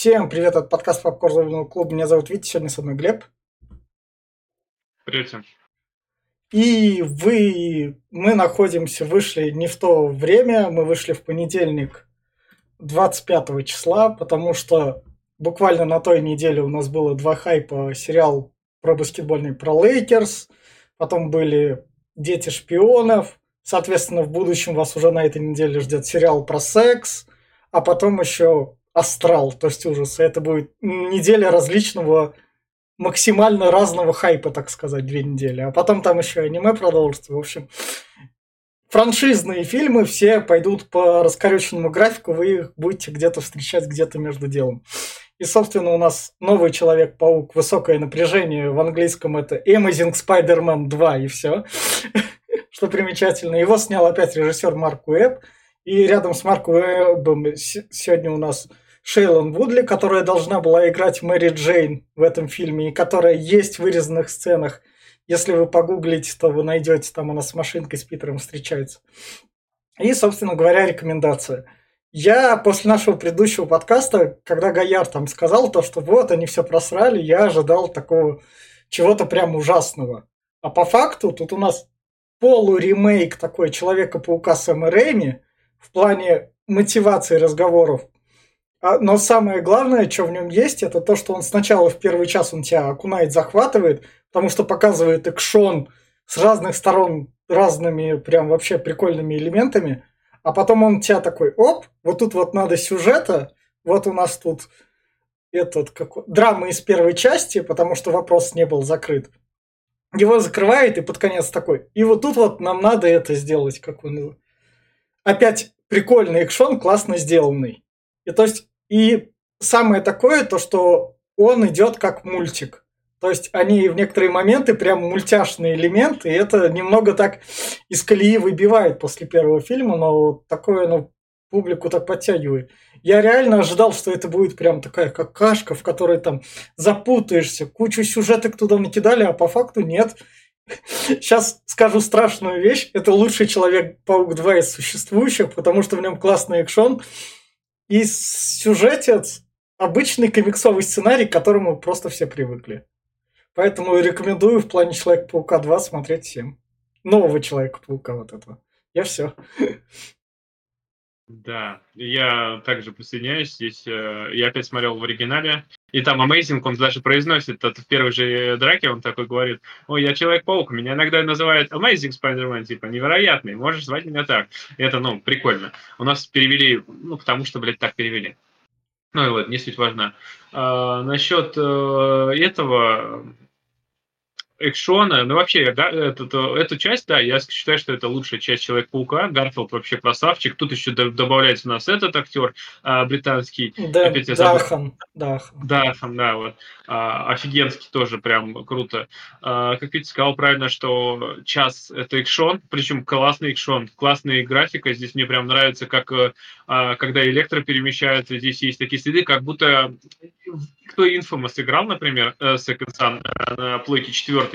Всем привет от подкаста Попкорнового клуба. Меня зовут Витя, сегодня со мной Глеб. Привет всем. И вы, мы находимся, вышли не в то время, мы вышли в понедельник 25 числа, потому что буквально на той неделе у нас было два хайпа, сериал про баскетбольный про Лейкерс, потом были «Дети шпионов», соответственно, в будущем вас уже на этой неделе ждет сериал про секс, а потом еще астрал, то есть ужасы. Это будет неделя различного, максимально разного хайпа, так сказать, две недели. А потом там еще аниме продолжится. В общем, франшизные фильмы все пойдут по раскорюченному графику, вы их будете где-то встречать где-то между делом. И, собственно, у нас новый Человек-паук, высокое напряжение, в английском это Amazing Spider-Man 2 и все. Что примечательно. Его снял опять режиссер Марк Уэбб. И рядом с Марком Уэббом сегодня у нас Шейлон Вудли, которая должна была играть Мэри Джейн в этом фильме, и которая есть в вырезанных сценах. Если вы погуглите, то вы найдете, там она с машинкой с Питером встречается. И, собственно говоря, рекомендация. Я после нашего предыдущего подкаста, когда Гаяр там сказал то, что вот они все просрали, я ожидал такого чего-то прям ужасного. А по факту тут у нас полуремейк такой Человека-паука с Рэйми, в плане мотивации разговоров. А, но самое главное, что в нем есть, это то, что он сначала в первый час он тебя окунает, захватывает, потому что показывает экшон с разных сторон, разными прям вообще прикольными элементами, а потом он тебя такой, оп, вот тут вот надо сюжета, вот у нас тут этот как, драма из первой части, потому что вопрос не был закрыт. Его закрывает и под конец такой. И вот тут вот нам надо это сделать, как он опять прикольный экшон, классно сделанный. И то есть, и самое такое, то что он идет как мультик. То есть они в некоторые моменты прям мультяшные элементы, и это немного так из колеи выбивает после первого фильма, но такое, ну, публику так подтягивает. Я реально ожидал, что это будет прям такая какашка, в которой там запутаешься, кучу сюжеток туда накидали, а по факту нет. Сейчас скажу страшную вещь. Это лучший Человек-паук 2 из существующих, потому что в нем классный экшон. И сюжетец обычный комиксовый сценарий, к которому просто все привыкли. Поэтому рекомендую в плане Человека-паука 2 смотреть всем. Нового Человека-паука вот этого. Я все. Да, я также присоединяюсь. Здесь э, я опять смотрел в оригинале. И там Amazing, он даже произносит это в первой же драке, он такой говорит, ой, я Человек-паук, меня иногда называют Amazing Spider-Man, типа, невероятный, можешь звать меня так. Это, ну, прикольно. У нас перевели, ну, потому что, блядь, так перевели. Ну и вот, не суть важна. А, насчет э, этого, экшона, ну вообще, да, эту, эту часть, да, я считаю, что это лучшая часть Человека-паука. Гарфилд вообще красавчик. Тут еще добавляется у нас этот актер а, британский. Да, Опять Дахан. Дахан. Дахан, да, вот. А, офигенский тоже прям круто. А, как Витя сказал правильно, что час это экшон, причем классный экшон, классная графика. Здесь мне прям нравится, как а, когда электро перемещается, здесь есть такие следы, как будто кто Infamous играл, например, э, Second Sun э, на плойке 4,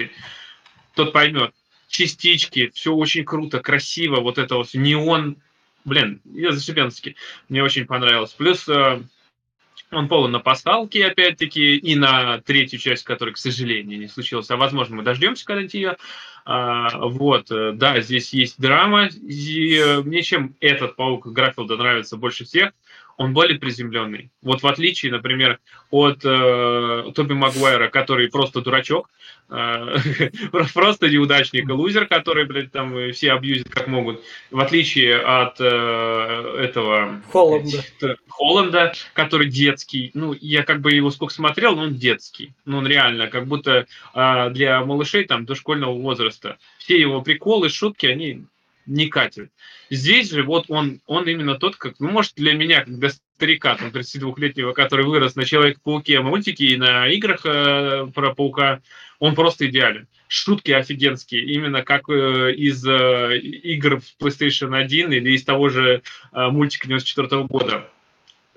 тот поймет. Частички, все очень круто, красиво, вот это вот неон, блин, я зашибенский, мне очень понравилось. Плюс э, он полон на пасхалке, опять-таки, и на третью часть, которая, к сожалению, не случилась. А возможно, мы дождемся когда-нибудь ее. А, вот, да, здесь есть драма. И мне чем этот паук Графилда нравится больше всех, он более приземленный. Вот в отличие, например, от э, Тоби Магуайра, который просто дурачок, э, просто неудачник и лузер, который, блядь, там все абьюзят как могут. В отличие от э, этого... Холланда. Холланда, который детский. Ну, я как бы его сколько смотрел, но он детский. Ну, он реально, как будто э, для малышей там дошкольного возраста. Все его приколы, шутки, они не катит. Здесь же вот он, он именно тот, как, ну, может, для меня, как для старика, там, 32-летнего, который вырос на Человек-пауке мультике и на играх э, про Паука, он просто идеален. Шутки офигенские, именно как э, из э, игр в PlayStation 1 или из того же э, мультика 94 -го года.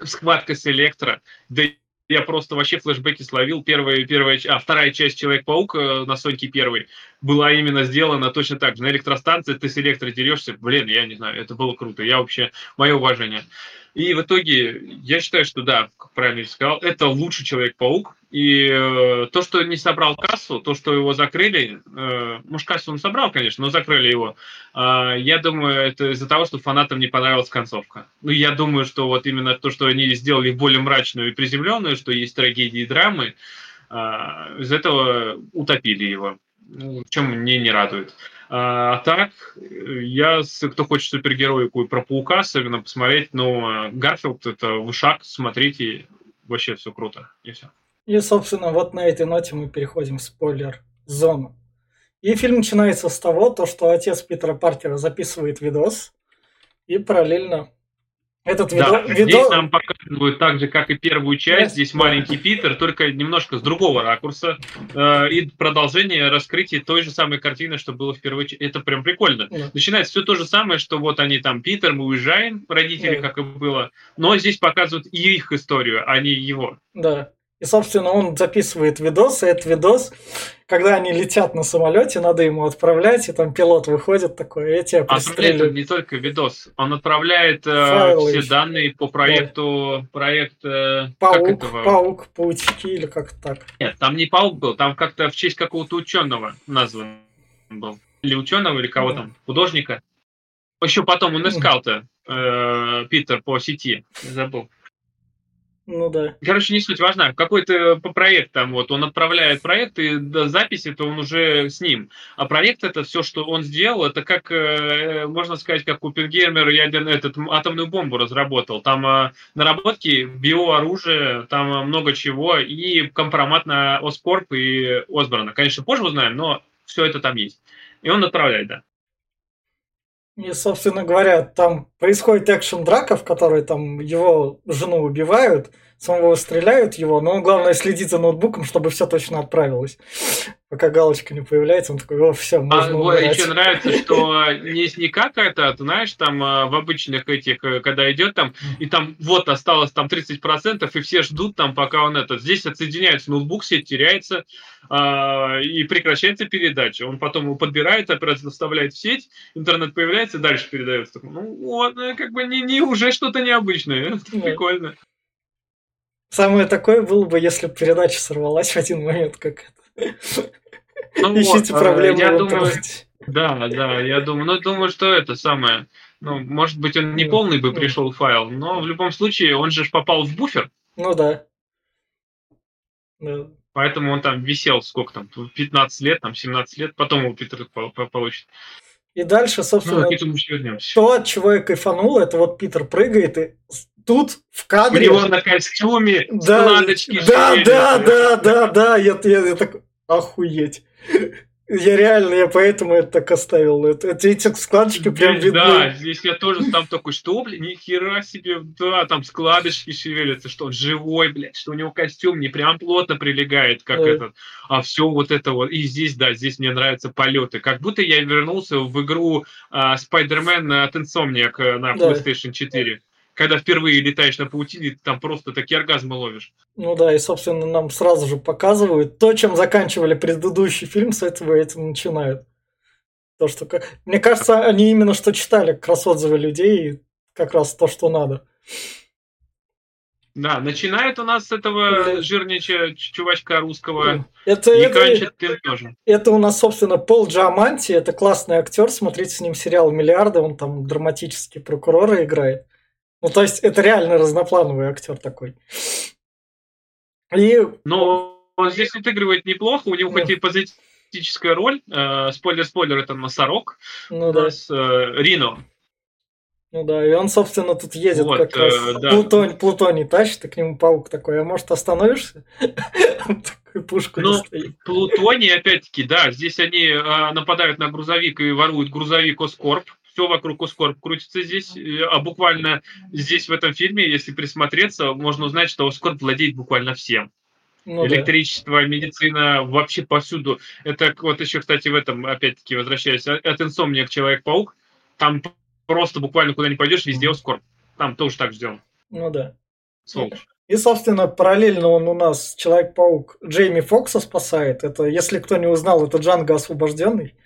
Схватка с Электро, да я просто вообще флешбеки словил. Первая, первая, а вторая часть Человек-паук э, на Соньке первой была именно сделана точно так же. На электростанции ты с электро дерешься. Блин, я не знаю, это было круто. Я вообще, мое уважение. И в итоге я считаю, что да, как правильно сказал, это лучший Человек-паук. И э, то, что не собрал кассу, то, что его закрыли, э, может, кассу он собрал, конечно, но закрыли его, э, я думаю, это из-за того, что фанатам не понравилась концовка. Ну, я думаю, что вот именно то, что они сделали более мрачную и приземленную, что есть трагедии и драмы, э, из этого утопили его. Ну, в чем мне не радует. А так, я, кто хочет супергероику и про паука, особенно посмотреть, но Гарфилд это вышаг, смотрите, вообще все круто, и все. И, собственно, вот на этой ноте мы переходим в спойлер-зону. И фильм начинается с того, то, что отец Питера Паркера записывает видос, и параллельно этот видос... Да, видос... здесь нам показывают так же, как и первую часть. Здесь маленький Питер, только немножко с другого ракурса. Э, и продолжение раскрытия той же самой картины, что было в первой части. Это прям прикольно. Начинается все то же самое, что вот они там, Питер, мы уезжаем, родители, как и было. Но здесь показывают и их историю, а не его. Да. И, собственно, он записывает видос, и этот видос, когда они летят на самолете, надо ему отправлять, и там пилот выходит такой, я тебя пристрелю. А не только видос, он отправляет э, все еще. данные по проекту, да. проект... Э, паук, паук, паучки или как так. Нет, там не паук был, там как-то в честь какого-то ученого назван был. Или ученого, или кого да. там, художника. Еще потом он искал-то, э, Питер, по сети, забыл. Ну да. Короче, не суть важна. Какой-то по проект там вот, он отправляет проект, и до записи то он уже с ним. А проект это все, что он сделал, это как, э, можно сказать, как Купенгеймер ядерный, этот, атомную бомбу разработал. Там э, наработки биооружия, там много чего, и компромат на Оскорп и Осборна. Конечно, позже узнаем, но все это там есть. И он отправляет, да. И, собственно говоря, там происходит экшен-драка, в которой там его жену убивают, самого стреляют его, но он, главное, следит за ноутбуком, чтобы все точно отправилось. Пока галочка не появляется, он такой, о, все, можно а, убирать. Еще нравится, что не, не как это, ты знаешь, там а, в обычных этих, э, когда идет там, и там вот осталось там 30%, и все ждут там, пока он это. Здесь отсоединяется ноутбук, сеть теряется, э, и прекращается передача. Он потом его подбирает, опять вставляет в сеть, интернет появляется, дальше передается. Ну вот, ну, как бы не, не уже что-то необычное. Это прикольно. Самое такое было бы, если бы передача сорвалась в один момент, как это. Ну Ищите вот, проблемы я думаю, Да, да, я думаю, ну, думаю, что это самое, ну, может быть, он не ну, полный бы ну. пришел файл, но в любом случае он же попал в буфер. Ну да. да. Поэтому он там висел сколько там, 15 лет, там 17 лет, потом его Питер получит. И дальше, собственно, ну, то, от чего я кайфанул, это вот Питер прыгает, и тут в кадре... У него на костюме да, складочки Да, да, да, да, да, я, я, я так, охуеть. Я реально, я поэтому это так оставил. Это, эти складочки прям видны. Да, здесь я тоже там такой, что, блин, ни хера себе, да, там складочки шевелятся, что он живой, блядь, что у него костюм не прям плотно прилегает, как да. этот, а все вот это вот. И здесь, да, здесь мне нравятся полеты. Как будто я вернулся в игру а, Spider-Man от Insomniac э, на PlayStation 4 когда впервые летаешь на паутине, там просто такие оргазмы ловишь. Ну да, и, собственно, нам сразу же показывают то, чем заканчивали предыдущий фильм, с этого этим начинают. То, что, мне кажется, они именно что читали как раз отзывы людей, и как раз то, что надо. Да, начинает у нас с этого да. жирнича чувачка русского. Это, и это, тем тоже. Это у нас, собственно, Пол Джаманти. Это классный актер. Смотрите с ним сериал «Миллиарды». Он там драматический прокурора играет. Ну, то есть, это реально разноплановый актер такой. И... Но он здесь отыгрывает неплохо, у него ну. хоть и позитическая роль, э, спойлер-спойлер, это носорог, ну, да. нас э, Рино. Ну да, и он, собственно, тут едет вот, как раз. Э, да. Плутоний, Плутоний тащит, и к нему паук такой, а может остановишься? Пушку Ну, Плутоний, опять-таки, да, здесь они э, нападают на грузовик и воруют грузовик Оскорб все вокруг Оскорб крутится здесь, а буквально здесь в этом фильме, если присмотреться, можно узнать, что Оскорб владеет буквально всем. Ну, Электричество, да. медицина, вообще повсюду. Это вот еще, кстати, в этом, опять-таки, возвращаясь, от инсомния к Человек-паук, там просто буквально куда не пойдешь, везде Оскорб. Там тоже так сделано. Ну да. Сволочь. И, собственно, параллельно он у нас Человек-паук Джейми Фокса спасает. Это, если кто не узнал, это Джанго освобожденный.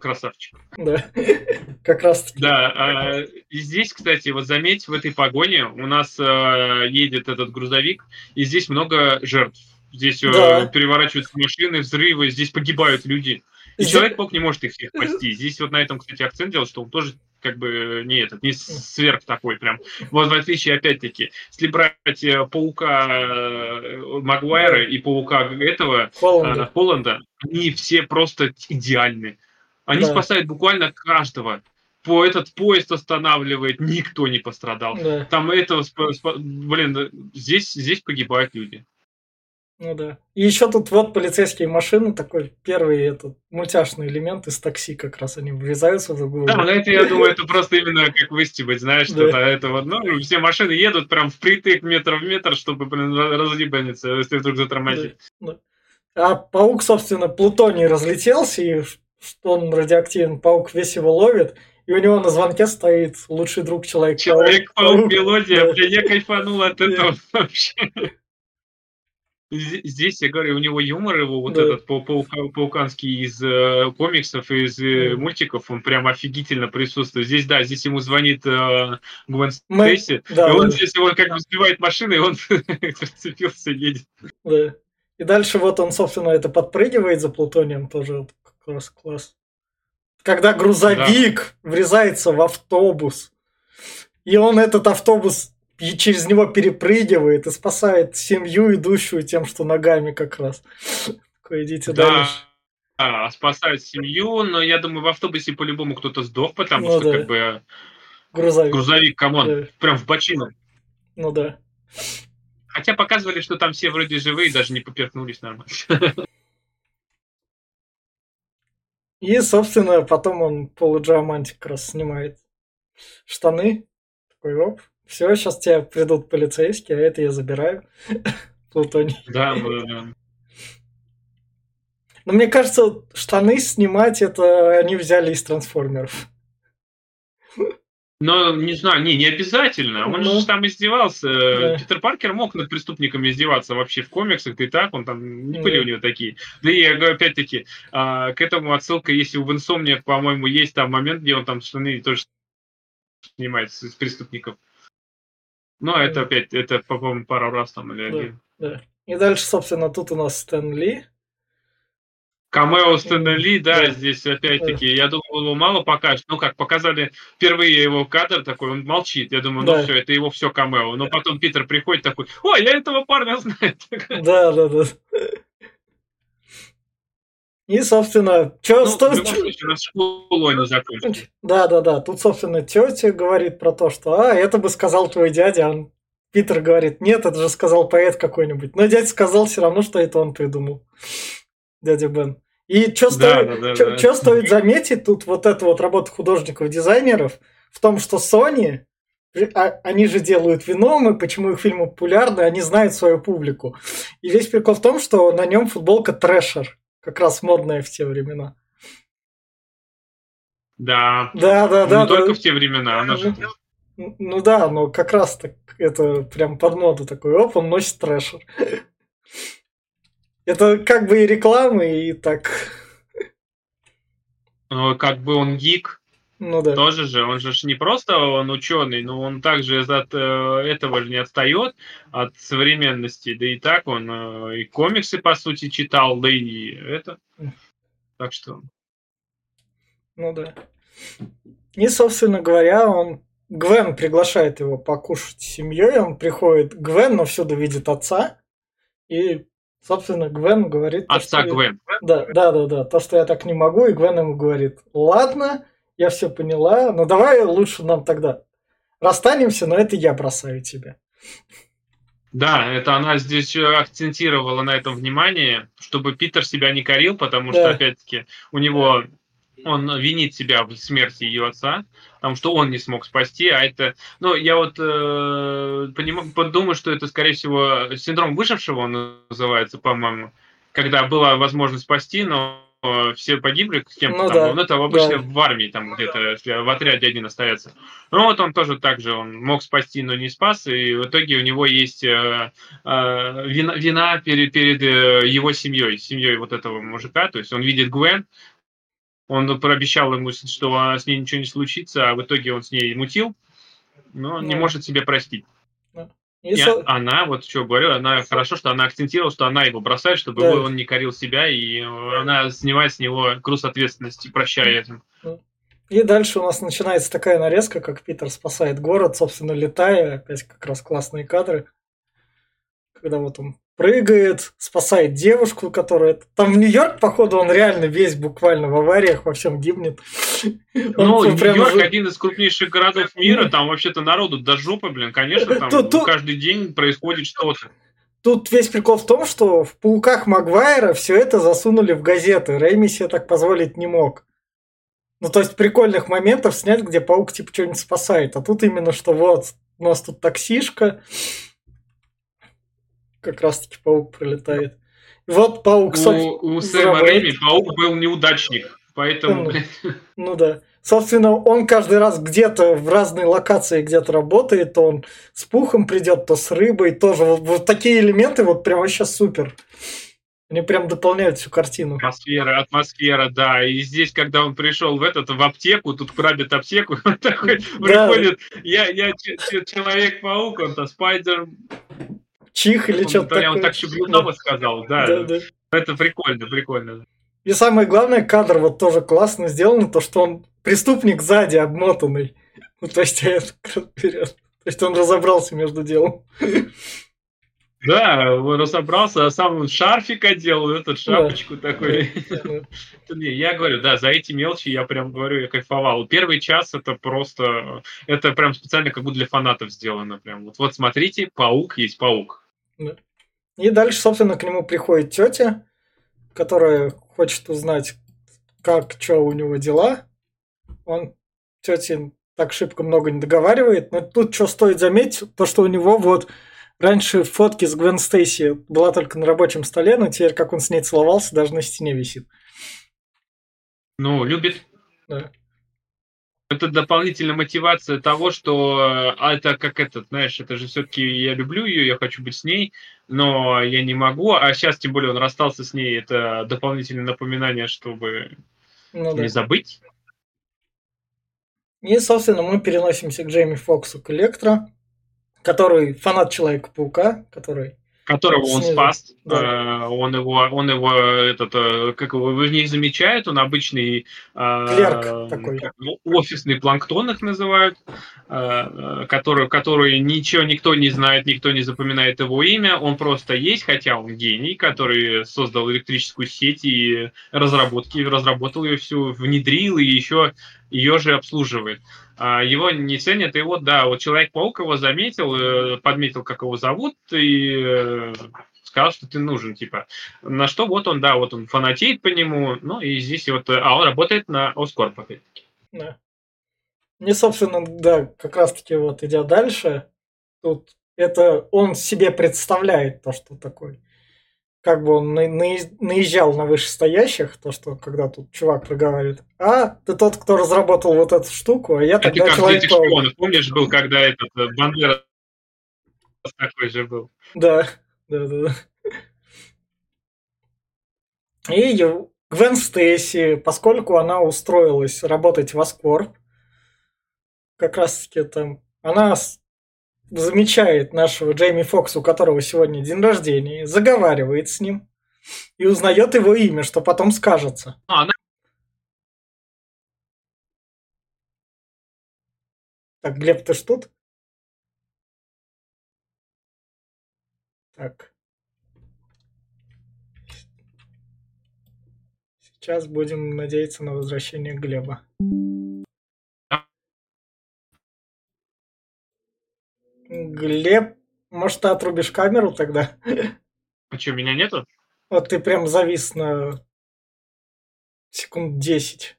Красавчик. Да, как раз таки. Да, а, и здесь, кстати, вот заметь, в этой погоне у нас а, едет этот грузовик, и здесь много жертв. Здесь э, да. переворачиваются машины, взрывы, здесь погибают люди. И здесь... Человек-паук не может их всех спасти. Здесь вот на этом, кстати, акцент делал, что он тоже как бы не этот, не сверх такой прям. Вот в отличие, опять-таки, если брать э, паука э, Магуайра и паука этого Холланда, Холланда они все просто идеальны. Они да. спасают буквально каждого. По этот поезд останавливает, никто не пострадал. Да. Там этого, блин, здесь, здесь погибают люди. Ну да. И еще тут вот полицейские машины, такой первый этот мультяшный элемент из такси как раз они врезаются в Да, но это, я думаю, это просто именно как выстебать, знаешь, что-то это вот, ну, все машины едут прям впритык метр в метр, чтобы, блин, разъебаниться, если вдруг затормозить. Да, да. А паук, собственно, плутоний разлетелся, и что он радиоактивен, паук весь его ловит, и у него на звонке стоит лучший друг человека. Человек-паук, мелодия, да. блин, я кайфанул от этого вообще. Здесь, я говорю, у него юмор его вот да. этот пауканский из э, комиксов, из э, мультиков, он прям офигительно присутствует. Здесь, да, здесь ему звонит э, Гвен Стейси, да, и он да. здесь, он как бы сбивает машину, и он зацепился, едет. Да. И дальше вот он, собственно, это подпрыгивает за плутонием, тоже раз класс. Когда грузовик да. врезается в автобус, и он этот автобус и через него перепрыгивает и спасает семью, идущую тем, что ногами как раз. Такой, идите да. дальше. А, спасает семью, но я думаю, в автобусе по-любому кто-то сдох, потому ну, что да. как бы грузовик, грузовик come on, да. прям в бочину. Ну да. Хотя показывали, что там все вроде живые, даже не поперхнулись нормально. И, собственно, потом он полуджиамантик как раз снимает штаны. Такой, оп, все, сейчас тебе придут полицейские, а это я забираю. Плутоний. Да, да, Но мне кажется, штаны снимать, это они взяли из трансформеров. Но, не знаю, не, не обязательно. Он ну, же там издевался. Да. Питер Паркер мог над преступниками издеваться вообще в комиксах, да и так, он там, не были да. у него такие. Да и, опять-таки, а, к этому отсылка, если у Инсомния, по-моему, есть там момент, где он там штаны тоже снимает с преступников. Но это опять, это, по-моему, пару раз там или один. Да. И дальше, собственно, тут у нас Стэн Ли. Камео Стэна Ли, да, да, здесь опять-таки, я думал, его мало покажут. Ну, как показали впервые его кадр такой, он молчит. Я думаю, ну да. все, это его все камео. Но потом Питер приходит такой, ой, я этого парня знаю. Да, да, да. И, собственно, что ну, стоит... Да, да, да. Тут, собственно, тетя говорит про то, что, а, это бы сказал твой дядя. А Питер говорит, нет, это же сказал поэт какой-нибудь. Но дядя сказал все равно, что это он придумал. Дядя Бен. И что стоит, да, да, чё, да. Чё стоит заметить тут вот эту вот работу художников-дизайнеров в том, что Sony, а, они же делают вином, и почему их фильмы популярны, они знают свою публику. И весь прикол в том, что на нем футболка трэшер как раз модная в те времена. Да. Да, да, да. Не да, только да. в те времена, она же... Ну, ну да, но как раз так это прям под моду такой, оп, он носит трэшер. Это как бы и реклама, и так. Ну, как бы он гик, ну да. Тоже же, он же не просто он ученый, но он также от э, этого же не отстает, от современности. Да и так он э, и комиксы, по сути, читал, да и это. Так что... Ну да. И, собственно говоря, он Гвен приглашает его покушать с семьей, он приходит, Гвен, но всюду видит отца, и, собственно, Гвен говорит... Отца то, Гвен. Да, да, да, да, то, что я так не могу, и Гвен ему говорит, ладно, я все поняла, но давай лучше нам тогда расстанемся, но это я бросаю тебя. Да, это она здесь акцентировала на этом внимание, чтобы Питер себя не корил, потому да. что, опять-таки, у него он винит себя в смерти ее отца, потому что он не смог спасти, а это, ну, я вот э, поним, подумаю, что это, скорее всего, синдром выжившего он называется, по-моему, когда была возможность спасти, но все погибли, с кем-то ну, там, да, он это обычно да. в армии, там где-то, в отряде один остается. Ну вот он тоже так же, он мог спасти, но не спас, и в итоге у него есть э, э, вина, вина перед, перед э, его семьей, семьей вот этого мужика, то есть он видит Гвен, он пообещал ему, что с ней ничего не случится, а в итоге он с ней мутил, но он ну. не может себе простить. И со... она, вот что говорю, она хорошо, что она акцентировала, что она его бросает, чтобы да. он не корил себя, и она снимает с него груз ответственности, прощая этим. И дальше у нас начинается такая нарезка, как Питер спасает город, собственно, летая, опять как раз классные кадры, когда вот он прыгает, спасает девушку, которая... Там в Нью-Йорк, походу, он реально весь буквально в авариях, во всем гибнет. Ну, Нью-Йорк уже... один из крупнейших городов мира, там вообще-то народу до жопы, блин, конечно, там тут, тут... каждый день происходит что-то. Тут весь прикол в том, что в «Пауках Магуайра» все это засунули в газеты. Рэйми себе так позволить не мог. Ну, то есть прикольных моментов снять, где паук типа что-нибудь спасает. А тут именно, что вот, у нас тут таксишка, как раз-таки паук пролетает. И вот паук... У, у Сэма Рэйми паук был неудачник, поэтому... Ну, ну да. Собственно, он каждый раз где-то в разной локации где-то работает, то он с пухом придет, то с рыбой, тоже. Вот, вот такие элементы вот прям вообще супер. Они прям дополняют всю картину. Атмосфера, атмосфера, да. И здесь, когда он пришел в этот, в аптеку, тут грабит аптеку, он такой да. приходит, я, я Человек-паук, он-то Спайдер, чих или что-то такое. Он так Щеглунова сказал, да. да, да. Это прикольно, прикольно. И самое главное, кадр вот тоже классно сделан, то, что он преступник сзади обмотанный. Ну, то есть, вперед. То есть он разобрался между делом. Да, разобрался, а сам шарфик одел, этот шапочку да. такой. Да. я говорю, да, за эти мелочи я прям говорю, я кайфовал. Первый час это просто, это прям специально как будто для фанатов сделано. Прям вот, вот смотрите, паук есть паук. И дальше, собственно, к нему приходит тетя, которая хочет узнать, как, что у него дела. Он тете так шибко много не договаривает, но тут что стоит заметить, то, что у него вот Раньше фотки с Гвен Стейси была только на рабочем столе, но теперь, как он с ней целовался, даже на стене висит. Ну, любит. Да. Это дополнительная мотивация того, что а это как этот, знаешь, это же все-таки я люблю ее, я хочу быть с ней, но я не могу. А сейчас, тем более, он расстался с ней, это дополнительное напоминание, чтобы ну, не да. забыть. И, собственно, мы переносимся к Джейми Фоксу, к Электро который фанат Человека-паука, который которого он спас, да. Э, он его, он его, этот, э, как его, в них замечает, он обычный э, Клерк такой. Офисный планктон их называют, который, который ничего никто не знает, никто не запоминает его имя, он просто есть, хотя он гений, который создал электрическую сеть и разработки, разработал ее всю, внедрил и еще ее же обслуживает. А, его не ценят, и вот, да, вот Человек-паук его заметил, э, подметил, как его зовут, и э, сказал, что ты нужен, типа. На что вот он, да, вот он фанатеет по нему, ну, и здесь вот, а он работает на Оскорп, опять-таки. Да. Мне, собственно, да, как раз-таки вот идя дальше, тут это он себе представляет то, что такое как бы он наезжал на вышестоящих, то, что когда тут чувак проговаривает, а, ты тот, кто разработал вот эту штуку, а я Это тогда человек шпионов. Помнишь, был, когда этот э, Бандера такой же был? Да, да, да. И Гвен Стейси, поскольку она устроилась работать в Аскорп, как раз таки там, она замечает нашего Джейми Фокса, у которого сегодня день рождения, заговаривает с ним и узнает его имя, что потом скажется. А, она... Так, Глеб, ты ж тут? Так. Сейчас будем надеяться на возвращение Глеба. Глеб, может, ты отрубишь камеру тогда? А что, меня нету? Вот ты прям завис на секунд 10.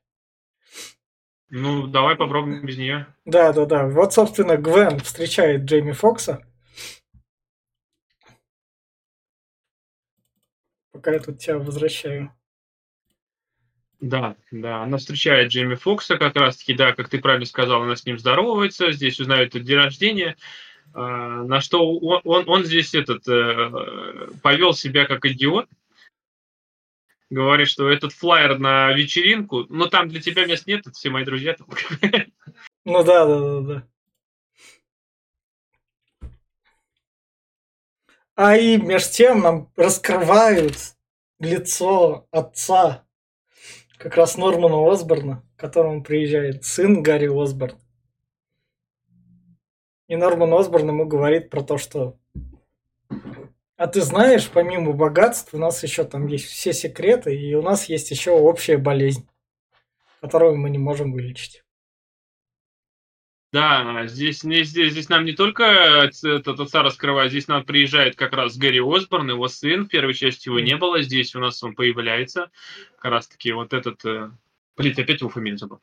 Ну, давай попробуем без нее. Да, да, да. Вот, собственно, Гвен встречает Джейми Фокса. Пока я тут тебя возвращаю. Да, да, она встречает Джейми Фокса как раз-таки, да, как ты правильно сказал, она с ним здоровается, здесь узнает день рождения, на что он, он, он здесь этот э, повел себя как идиот, говорит, что этот флайер на вечеринку, но там для тебя мест нет, это все мои друзья. Ну да, да, да, да. А и между тем нам раскрывают лицо отца как раз Нормана Осборна, к которому приезжает сын Гарри Осборн. И Норман Осборн ему говорит про то, что а ты знаешь, помимо богатств, у нас еще там есть все секреты, и у нас есть еще общая болезнь, которую мы не можем вылечить. Да, здесь, здесь, здесь нам не только этот отца раскрывает, здесь нам приезжает как раз Гэри Осборн, его сын, в первой части его не было, здесь у нас он появляется, как раз таки вот этот, э, блин, опять его фамилию забыл.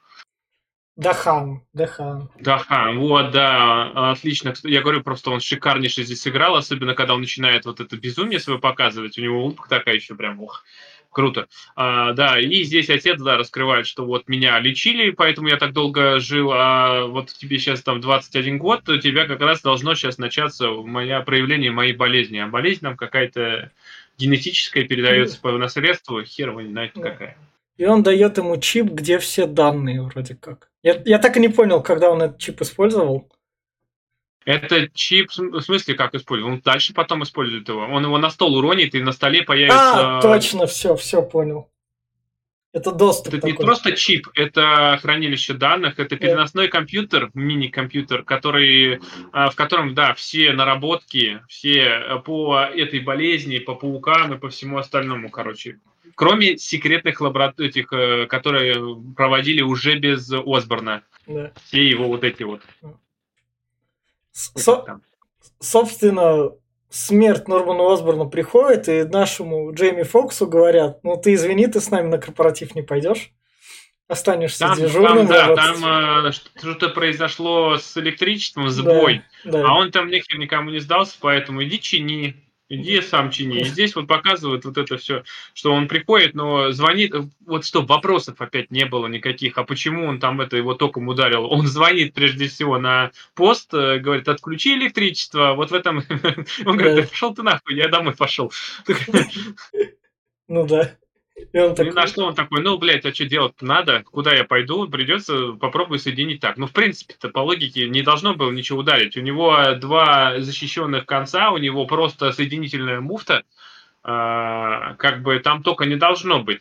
Дахан, Дахан. Дахан, вот, да, отлично. Я говорю, просто он шикарнейший здесь сыграл, особенно когда он начинает вот это безумие свое показывать, у него улыбка такая еще прям, ох, Круто. А, да, и здесь отец, да, раскрывает, что вот меня лечили, поэтому я так долго жил, а вот тебе сейчас там 21 год, то у тебя как раз должно сейчас начаться моя проявление моей болезни. А болезнь нам какая-то генетическая передается по наследству, хер его не знает да. какая. И он дает ему чип, где все данные вроде как. Я, я так и не понял, когда он этот чип использовал. Это чип, в смысле, как использует? Он дальше потом использует его. Он его на стол уронит, и на столе появится... А, точно, все, все понял. Это доступ Это такой. не просто чип, это хранилище данных, это переносной yeah. компьютер, мини-компьютер, который, а, в котором, да, все наработки, все э, по этой болезни, по паукам и по всему остальному, короче. Кроме секретных лабораторий, этих, э, которые проводили уже без Осборна. Yeah. Все его вот эти вот. Со- собственно, смерть Нормана Осборна приходит, и нашему Джейми Фоксу говорят, ну ты извини, ты с нами на корпоратив не пойдешь, останешься там, дежурным. Там, да, там э, что-то произошло с электричеством, сбой, да, да. а он там нехер никому не сдался, поэтому иди чини. Иди сам чини. И здесь вот показывают вот это все, что он приходит, но звонит, вот что, вопросов опять не было никаких, а почему он там это его током ударил. Он звонит прежде всего на пост, э, говорит, отключи электричество, вот в этом... Он говорит, пошел ты нахуй, я домой пошел. Ну да. И, он такой... и на что он такой, ну, блядь, а что делать надо? Куда я пойду? Придется попробую соединить так. Ну, в принципе-то, по логике, не должно было ничего ударить. У него два защищенных конца, у него просто соединительная муфта. Э, как бы там только не должно быть.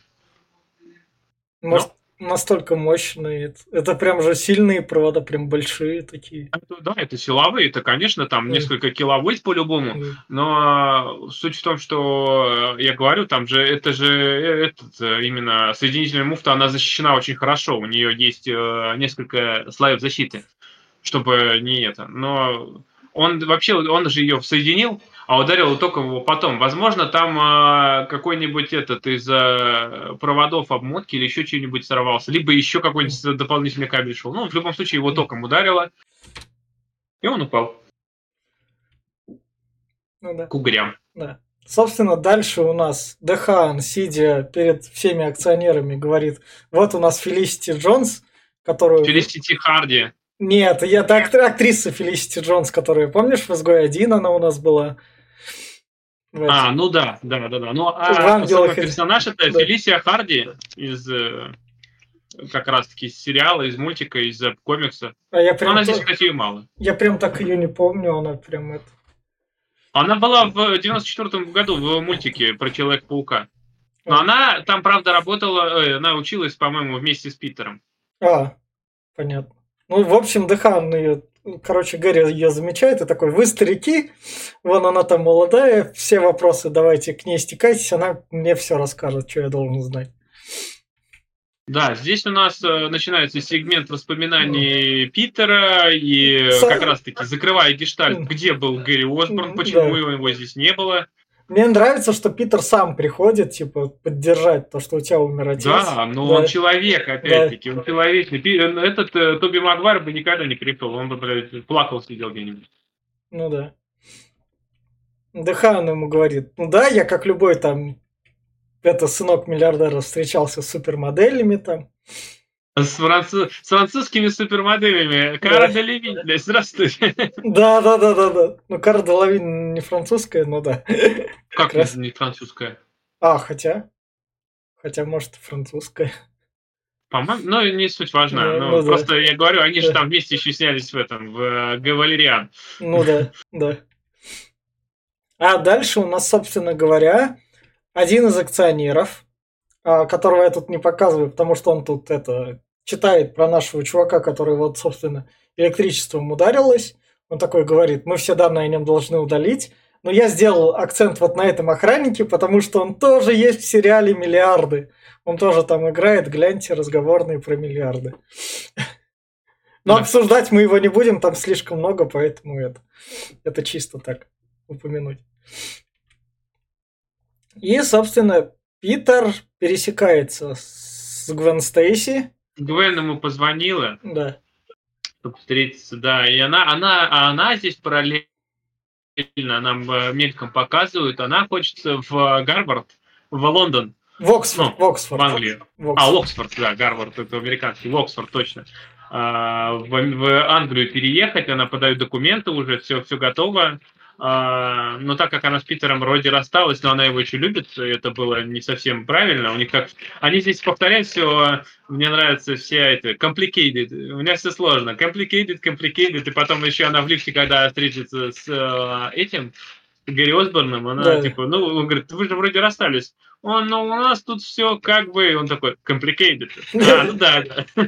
Может, настолько мощные. Это, прям же сильные провода, прям большие такие. Это, да, это силовые, это, конечно, там mm. несколько киловольт по-любому, mm. но суть в том, что я говорю, там же это же э, этот, э, именно соединительная муфта, она защищена очень хорошо, у нее есть э, несколько слоев защиты, чтобы не это. Но он вообще, он же ее соединил, а ударил только его потом. Возможно, там э, какой-нибудь этот из э, проводов обмотки или еще что-нибудь сорвался, либо еще какой-нибудь дополнительный кабель шел. Ну, в любом случае, его током ударило, и он упал. Ну да. К угрям. Да. Собственно, дальше у нас Дехан, сидя перед всеми акционерами, говорит, вот у нас Фелисити Джонс, которую... Фелисити Харди. Нет, я так актриса Фелисити Джонс, которая, помнишь, в изгой один она у нас была. А, ну да, да, да, да. Ну, а самый персонаж это да. Фелисия Харди из э, как раз-таки из сериала, из мультика, из э, комикса. А я прям она здесь, кстати, мало. Я прям так ее не помню, она прям это... Она была в 94 году в мультике про Человека-паука. Но а. она там, правда, работала, э, она училась, по-моему, вместе с Питером. А, понятно. Ну, в общем, Дехан ее, короче, Гэри ее замечает и такой, вы старики, вон она там молодая, все вопросы давайте к ней стекайтесь, она мне все расскажет, что я должен знать. Да, здесь у нас э, начинается сегмент воспоминаний mm. Питера и Са... как раз-таки закрывая гештальт, mm. где был Гэри Осборн, почему да. его здесь не было. Мне нравится, что Питер сам приходит, типа, поддержать то, что у тебя умер отец. Да, но да. он человек, опять-таки, да. он человечный. Э, этот э, Тоби Магуайр бы никогда не пришел, он бы, блядь, плакал, сидел где-нибудь. Ну да. Дехан ему говорит, ну да, я как любой там это сынок миллиардера встречался с супермоделями там. С, француз... с французскими супермоделями. Кара да. Делевин, здравствуйте. Да, да, да, да, да. Ну, Кара Делевин не французская, но да. Как, как раз... не французская? А, хотя. Хотя, может, французская. По-моему, ну, не суть важна. Ну, ну, ну, просто да. я говорю, они да. же там вместе еще снялись в этом, в э, Гавалериан. Ну да, да. А дальше у нас, собственно говоря, один из акционеров, а, которого я тут не показываю, потому что он тут это читает про нашего чувака, который вот, собственно, электричеством ударилось. Он такой говорит, мы все данные о нем должны удалить. Но я сделал акцент вот на этом охраннике, потому что он тоже есть в сериале «Миллиарды». Он тоже там играет, гляньте, разговорные про миллиарды. Но да. обсуждать мы его не будем, там слишком много, поэтому это, это чисто так упомянуть. И, собственно, Питер пересекается с Гвен Стейси. Гвен ему позвонила. Да. Чтобы встретиться, да. И она, она, а она здесь параллельно нам э, мельком показывают, она хочет в Гарвард, в Лондон. В Оксфорд, ну, в Оксфорд. В Англию. В Оксфорд. А, Оксфорд, да, Гарвард, это американский, в Оксфорд, точно. А, в, в Англию переехать, она подает документы уже, все, все готово. А, но так как она с Питером вроде рассталась, но она его еще любит, это было не совсем правильно. У них как... Они здесь повторяют все, мне нравится все это, complicated, у меня все сложно, complicated, complicated, и потом еще она в лифте, когда встретится с э, этим, Гэри Осборном, она да. типа, ну, он говорит, вы же вроде расстались. Он, ну, у нас тут все как бы, он такой, complicated. А, ну да, да.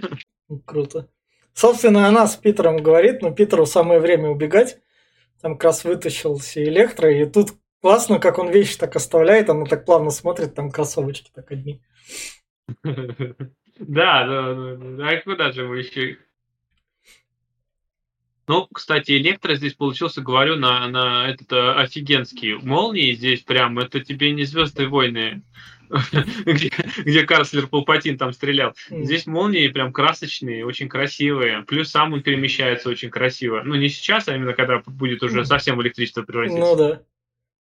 Круто. Собственно, она с Питером говорит, но Питеру самое время убегать там как раз вытащился электро, и тут классно, как он вещи так оставляет, она так плавно смотрит, там кроссовочки так одни. Да, да, да. А куда же вы еще ну, кстати, электро здесь получился, говорю, на, на этот э, офигенский. Молнии здесь прям, это тебе не Звездные войны где, где Карслер Палпатин там стрелял. Здесь молнии прям красочные, очень красивые. Плюс сам он перемещается очень красиво. Ну, не сейчас, а именно когда будет уже совсем в электричество превратиться. Ну да.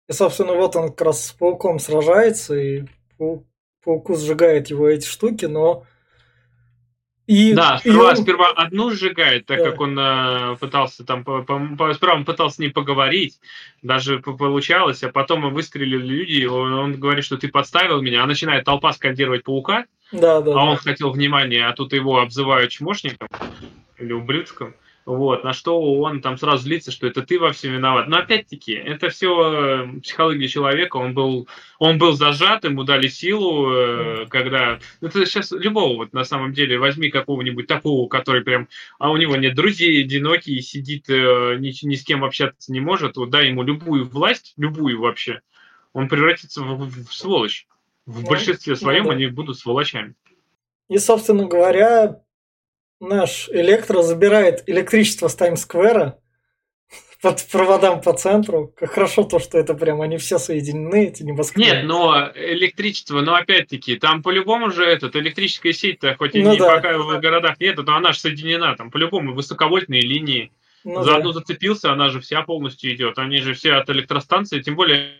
И, собственно, вот он как раз с пауком сражается, и пауку сжигает его эти штуки, но и, да, сперва, и он... сперва одну сжигает, так да. как он э, пытался там, по, по, сперва он пытался с ней поговорить, даже получалось, а потом выстрелили люди, он, он говорит, что ты подставил меня, а начинает толпа скандировать паука, да, да, а да. он хотел внимания, а тут его обзывают чмошником или ублюдком. Вот, на что он там сразу злится, что это ты во всем виноват. Но опять-таки, это все э, психология человека. Он был, он был зажат, ему дали силу, э, когда... Ну, это сейчас любого, вот на самом деле, возьми какого-нибудь такого, который прям... А у него нет друзей, одинокий, сидит, э, ни, ни с кем общаться не может. Вот дай ему любую власть, любую вообще, он превратится в, в, сволочь. В большинстве своем ну, да. они будут сволочами. И, собственно говоря, наш электро забирает электричество с Таймс-сквера под проводам по центру. Как хорошо то, что это прям они все соединены, эти небоскребы. Нет, но электричество, но опять-таки, там по-любому же этот электрическая сеть-то, хоть и ну, не да. пока в городах нет, но она же соединена, там по-любому высоковольтные линии. Ну, За да. одну зацепился, она же вся полностью идет. Они же все от электростанции, тем более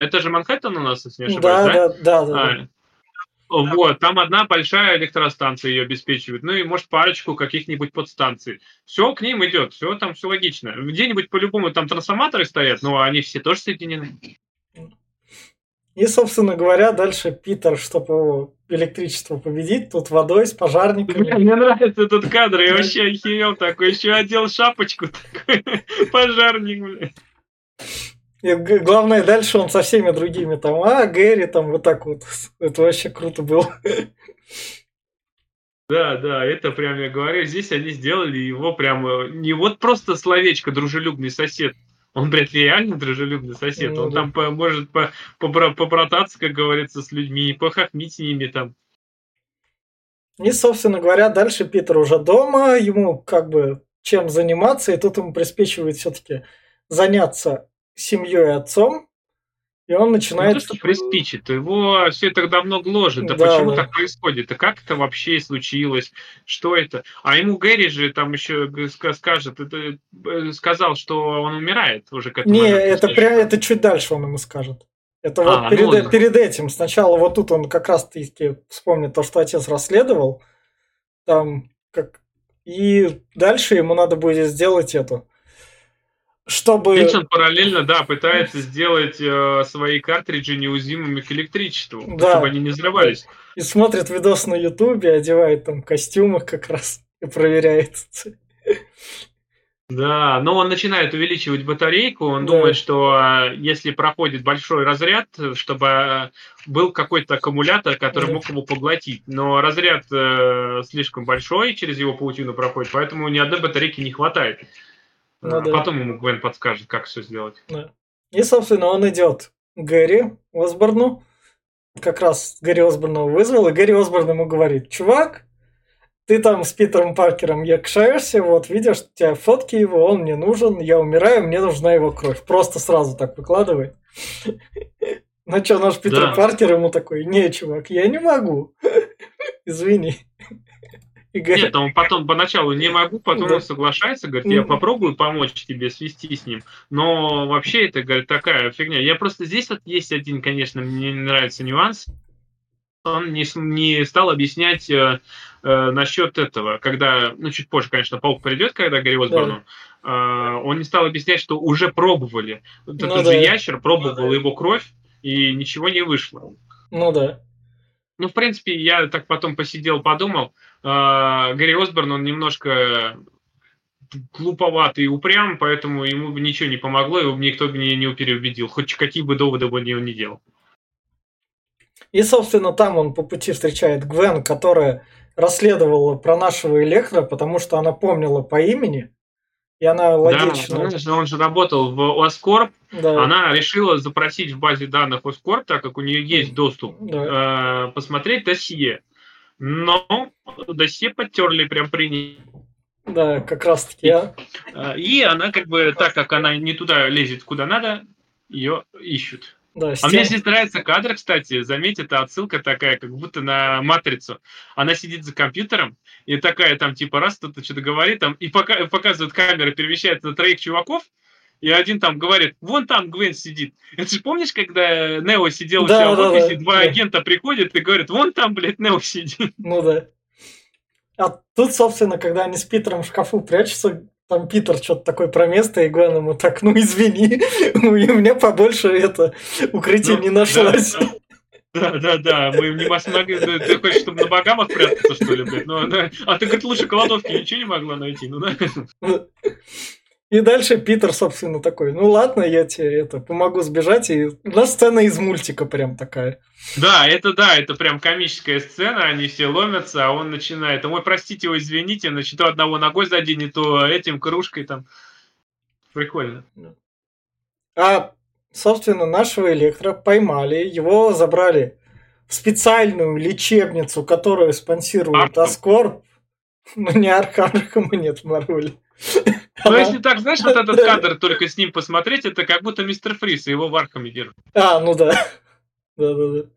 это же Манхэттен у нас, если не ошибаюсь, да? Да, да, да. да, а, да. Вот, там одна большая электростанция ее обеспечивает, ну и может парочку каких-нибудь подстанций. Все к ним идет, все там все логично. Где-нибудь по-любому там трансформаторы стоят, но они все тоже соединены. И, собственно говоря, дальше Питер, чтобы электричество победить, тут водой с пожарниками. Мне нравится этот кадр, я вообще охерел такой, еще одел шапочку такой, пожарник, блядь. И главное, дальше он со всеми другими там, а, Гэри там вот так вот. Это вообще круто было. Да, да, это прям, я говорю, здесь они сделали его прям, э, не вот просто словечко «дружелюбный сосед», он, блядь, реально дружелюбный сосед. Ну, он да. там по, может по, по, побрататься, как говорится, с людьми, похохмить с ними там. И, собственно говоря, дальше Питер уже дома, ему как бы чем заниматься, и тут ему приспичивает все-таки заняться семьей и отцом, и он начинает... Ну, что приспичит, его все это давно гложет. Да, да почему да. так происходит? А как это вообще случилось? Что это? А ему Гэри же там еще скажет, это, э, сказал, что он умирает уже к этому. Не, это, прям, это чуть дальше он ему скажет. Это а, вот перед, ну... перед этим. Сначала вот тут он как раз-таки вспомнит то, что отец расследовал. Там как... И дальше ему надо будет сделать эту чтобы... Финчен параллельно, да, пытается сделать э, свои картриджи неуязвимыми к электричеству, да. чтобы они не взрывались. И смотрит видос на ютубе, одевает там костюмы как раз и проверяет. Да, но он начинает увеличивать батарейку, он да. думает, что э, если проходит большой разряд, чтобы э, был какой-то аккумулятор, который да. мог его поглотить. Но разряд э, слишком большой, через его паутину проходит, поэтому ни одной батарейки не хватает. Ну, а да. Потом ему Гвен подскажет, как все сделать. Да. И, собственно, он идет к Гэри Осборну. Как раз Гэри Осборна вызвал, и Гэри Осборн ему говорит, чувак, ты там с Питером Паркером якшаешься, вот видишь, у тебя фотки его, он мне нужен, я умираю, мне нужна его кровь. Просто сразу так выкладывает. Ну что, наш Питер Паркер ему такой, не, чувак, я не могу. Извини. Нет, он потом поначалу не могу, потом да. он соглашается, говорит, я попробую помочь тебе свести с ним. Но вообще это, говорит, такая фигня. Я просто здесь вот есть один, конечно, мне не нравится нюанс. Он не, не стал объяснять э, э, насчет этого, когда, ну, чуть позже, конечно, паук придет, когда Гарри Осборну, да. э, он не стал объяснять, что уже пробовали. Ну, Этот да. же ящер пробовал ну, его кровь, и ничего не вышло. Ну да. Ну, в принципе, я так потом посидел, подумал, а, Гарри Осборн, он немножко глуповатый и упрям, поэтому ему бы ничего не помогло, его бы никто бы не, не переубедил, хоть какие бы доводы бы он не делал. И, собственно, там он по пути встречает Гвен, которая расследовала про нашего Электро, потому что она помнила по имени, и она логично... Да, он же работал в Оскорб, да. она решила запросить в базе данных Оскорб, так как у нее есть доступ, да. э, посмотреть досье. Но досье потерли прям при ней. Да, как раз таки. Я... А, и она как бы, так как она не туда лезет, куда надо, ее ищут. Да, а мне здесь нравится кадр, кстати, заметь, это отсылка такая, как будто на матрицу. Она сидит за компьютером, и такая там типа раз кто-то что-то говорит, там, и пока, показывает камера, перемещается на троих чуваков, и один там говорит, вон там Гвен сидит. Это же помнишь, когда Нео сидел да, у себя да, в офисе, да, два да. агента приходят и говорят, вон там, блядь, Нео сидит. Ну да. А тут, собственно, когда они с Питером в шкафу прячутся, там Питер что-то такое про место, и Гвен ему так, ну извини, у меня побольше это укрытие ну, не нашлось. Да, да, да, мы не смогли. Ты хочешь, чтобы на богамах прятаться, что ли, блядь? Ну, да. А ты, говорит, лучше кладовки ничего не могла найти, ну да. И дальше Питер, собственно, такой, ну ладно, я тебе это помогу сбежать. И у нас сцена из мультика прям такая. Да, это да, это прям комическая сцена, они все ломятся, а он начинает, ой, простите, ой, извините, значит, то одного ногой не то этим кружкой там. Прикольно. А, собственно, нашего электро поймали, его забрали в специальную лечебницу, которую спонсирует Оскорп. Ну, не Аркхама нет в Марвеле. Ну, если так, знаешь, вот этот кадр только с ним посмотреть, это как будто мистер Фрис, его в Аркхаме держат. А, ну да. Да-да-да.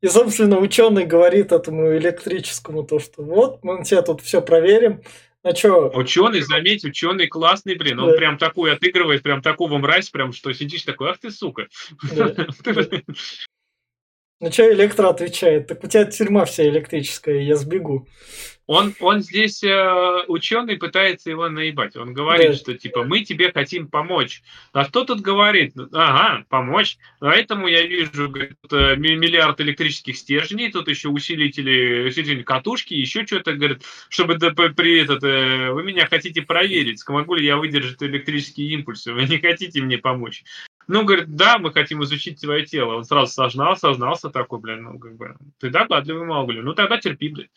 И, собственно, ученый говорит этому электрическому то, что вот, мы тебя тут все проверим. А что? Ученый, заметь, ученый классный, блин. Он да. прям такой отыгрывает, прям такого мразь, прям что сидишь такой, ах ты сука. Да. Ну что электро отвечает? Так у тебя тюрьма вся электрическая, я сбегу. Он, он здесь э, ученый пытается его наебать. Он говорит, да. что типа мы тебе хотим помочь. А кто тут говорит? Ага, помочь. Поэтому я вижу говорит, э, миллиард электрических стержней, тут еще усилители, усилители катушки, еще что-то, говорит, чтобы да, при этот, э, вы меня хотите проверить, смогу ли я выдержать электрические импульсы, вы не хотите мне помочь. Ну, говорит, да, мы хотим изучить твое тело. Он сразу сознал, сознался такой, блин, ну, как бы, ты догадливый мало, блин, ну, тогда терпи, блин.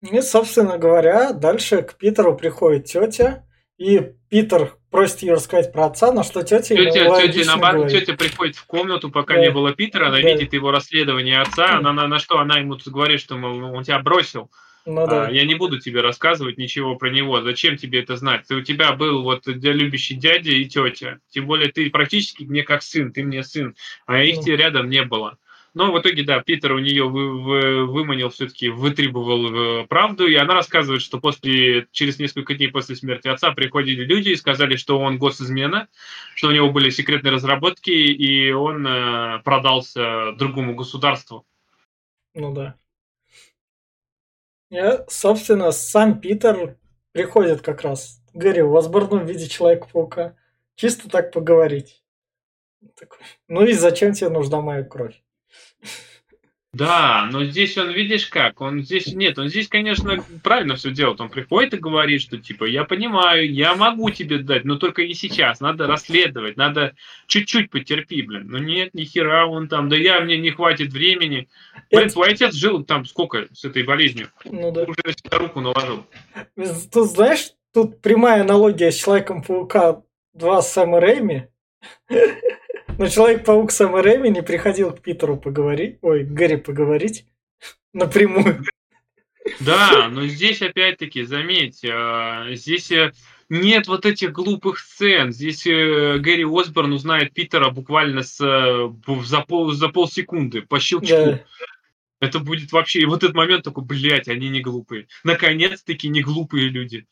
И, собственно говоря, дальше к Питеру приходит тетя, и Питер просит ее рассказать про отца, на что тетя ему тетя, тетя, наоборот, тетя приходит в комнату, пока да. не было Питера, она да. видит его расследование отца, она на, на что она ему говорит, что мол, он тебя бросил. Ну, да. а, я не буду тебе рассказывать ничего про него. Зачем тебе это знать? Ты, у тебя был вот любящий дядя и тетя. Тем более ты практически мне как сын, ты мне сын, а их ну. рядом не было. Но в итоге, да, Питер у нее вы, вы, выманил, все-таки вытребовал э, правду, и она рассказывает, что после, через несколько дней после смерти отца приходили люди и сказали, что он госизмена, что у него были секретные разработки, и он э, продался другому государству. Ну да. И, собственно, сам Питер приходит как раз Гэри Осборну в виде Человека-паука. Чисто так поговорить. Такой, ну и зачем тебе нужна моя кровь? Да, но здесь он, видишь как, он здесь, нет, он здесь, конечно, правильно все делает. Он приходит и говорит, что типа, я понимаю, я могу тебе дать, но только не сейчас, надо расследовать, надо чуть-чуть потерпи, блин. Ну нет, ни хера он там, да я, мне не хватит времени. Блин, твой отец жил там сколько с этой болезнью? Ну да. Уже на руку наложил. Тут, знаешь, тут прямая аналогия с Человеком-паука 2 Сэма Рэйми. Но Человек-паук Сэм Рэйми не приходил к Питеру поговорить, ой, к Гэри поговорить напрямую. Да, но здесь опять-таки, заметь, а, здесь э, нет вот этих глупых сцен. Здесь э, Гэри Осборн узнает Питера буквально с, э, за, пол, за полсекунды, по щелчку. Да. Это будет вообще... И вот этот момент такой, блядь, они не глупые. Наконец-таки не глупые люди.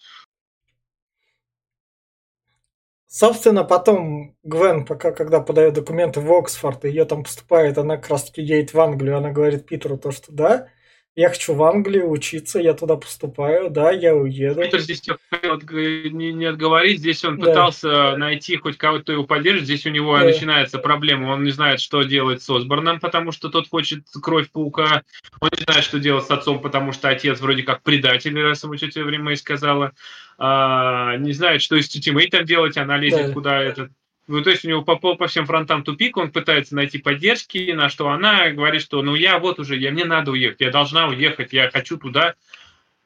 Собственно, потом Гвен, пока когда подает документы в Оксфорд, ее там поступает, она как раз таки едет в Англию, она говорит Питеру то, что да, я хочу в Англию учиться, я туда поступаю, да, я уеду. Питер здесь не, не отговорить, здесь он да. пытался найти хоть кого-то, кто его поддержит, здесь у него да. начинается проблема, он не знает, что делать с Осборном, потому что тот хочет кровь паука, он не знает, что делать с отцом, потому что отец вроде как предатель, раз ему тетя время и сказала, а, не знает, что с тетей там делать, она лезет да. куда этот ну, то есть у него по, по всем фронтам тупик, он пытается найти поддержки, на что она говорит, что ну я вот уже, я, мне надо уехать, я должна уехать, я хочу туда.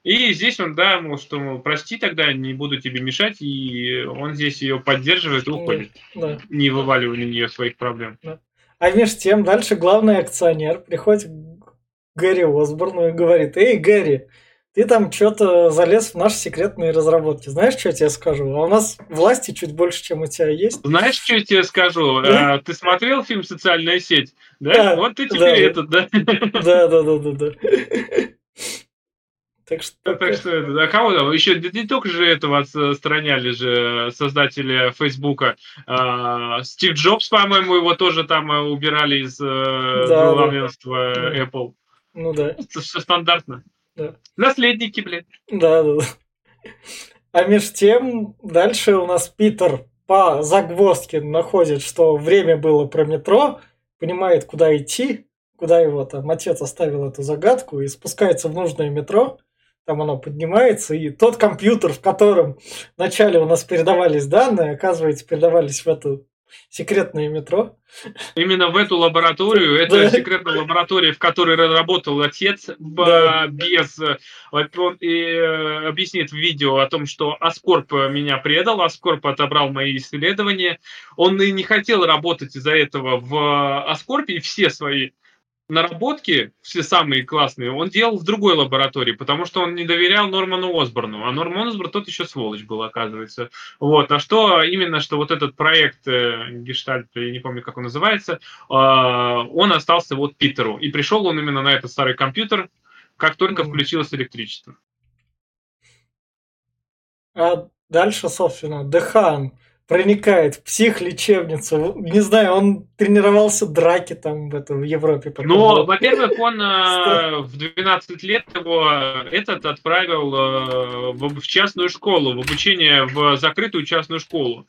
И здесь он, да, мол, что, мол, прости тогда, не буду тебе мешать, и он здесь ее поддерживает и уходит, да. не вываливая на нее своих проблем. Да. А между тем дальше главный акционер приходит к Гэри Осборну и говорит, эй, Гэри, ты там что-то залез в наши секретные разработки. Знаешь, что я тебе скажу? А у нас власти чуть больше, чем у тебя есть. Знаешь, что я тебе скажу? А, ты смотрел фильм «Социальная сеть»? Да? да вот ты теперь да, этот, да? Да, да, да, да, да. Так что, так, так что да, кого там? Еще не только же этого отстраняли же создатели Фейсбука. А, Стив Джобс, по-моему, его тоже там э, убирали из э, да, главенства да. Apple. Ну да. Это все стандартно. Да. Наследники, блин. Да, да, да. А между тем, дальше у нас Питер по загвоздке находит, что время было про метро, понимает, куда идти, куда его там отец оставил эту загадку, и спускается в нужное метро, там оно поднимается, и тот компьютер, в котором вначале у нас передавались данные, оказывается, передавались в эту секретное метро. Именно в эту лабораторию, это да. секретная лаборатория, в которой работал отец, да. без... Он и э, объяснит в видео о том, что Аскорп меня предал, Аскорп отобрал мои исследования. Он и не хотел работать из-за этого в Аскорпе, и все свои наработки, все самые классные, он делал в другой лаборатории, потому что он не доверял Норману Осборну. А Норман Осборн тот еще сволочь был, оказывается. Вот. А что именно, что вот этот проект э, Гештальт, я не помню, как он называется, э, он остался вот Питеру. И пришел он именно на этот старый компьютер, как только включилось электричество. А дальше, собственно, Дехан проникает в психлечебницу. Не знаю, он тренировался драки там в, этом, в Европе. Ну, во-первых, он э, в 12 лет его этот отправил э, в, в частную школу, в обучение в закрытую частную школу.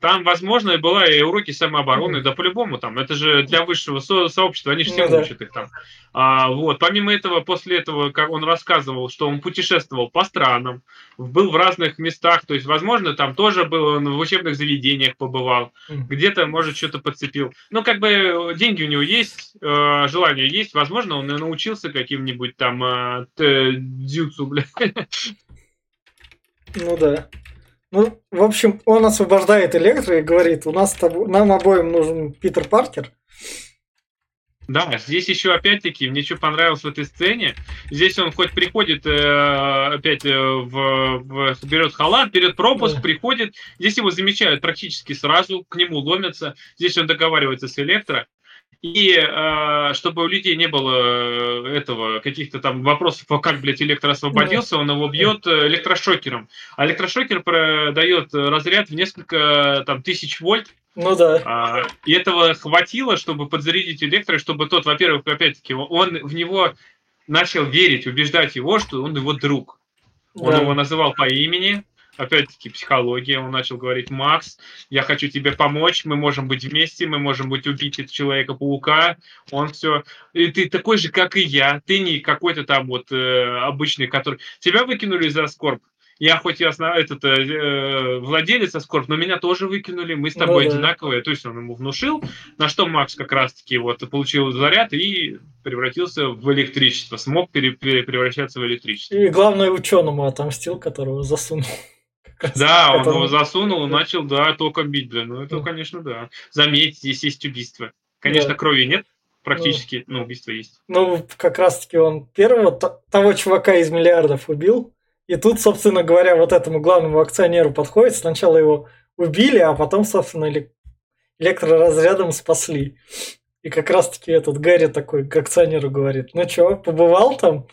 Там, возможно, была и уроки самообороны, mm. да по-любому там. Это же для высшего со- сообщества, они же все ну, учат их там. А, вот. Помимо этого, после этого, как он рассказывал, что он путешествовал по странам, был в разных местах, то есть, возможно, там тоже был, он в учебных заведениях побывал, mm. где-то, может, что-то подцепил. Ну, как бы деньги у него есть, э, желание есть, возможно, он научился каким-нибудь там э, дзюцу, бля. Ну да. Ну, в общем, он освобождает Электро и говорит, у нас нам обоим нужен Питер Паркер. Да, здесь еще опять-таки, мне что понравилось в этой сцене, здесь он хоть приходит э, опять э, в, в, берет халат, берет пропуск, да. приходит, здесь его замечают практически сразу, к нему ломятся, здесь он договаривается с Электро, и э, чтобы у людей не было э, этого, каких-то там вопросов, как, блядь, электро освободился, он его бьет э, электрошокером. А электрошокер дает разряд в несколько там тысяч вольт, ну да. А, и этого хватило, чтобы подзарядить электро, чтобы тот, во-первых, опять-таки, он в него начал верить, убеждать его, что он его друг. Он да. его называл по имени, опять-таки психология, он начал говорить, Макс, я хочу тебе помочь, мы можем быть вместе, мы можем быть убить Человека-паука, он все, и ты такой же, как и я, ты не какой-то там вот э, обычный, который... Тебя выкинули из Аскорб, я хоть и основ... этот, э, владелец Аскорб, но меня тоже выкинули, мы с ну тобой ну, да. одинаковые, то есть он ему внушил, на что Макс как раз-таки вот получил заряд и превратился в электричество, смог пере... превращаться в электричество. И главное ученому отомстил, которого засунул. Да, он его засунул и начал, да, током бить, блин. Ну, это, конечно, да. Заметьте, здесь есть убийство. Конечно, крови нет, практически, ну, но убийство есть. Ну, как раз-таки он первого того чувака из миллиардов убил. И тут, собственно говоря, вот этому главному акционеру подходит. Сначала его убили, а потом, собственно, электроразрядом спасли. И как раз-таки этот Гарри такой к акционеру говорит, ну чё, побывал там?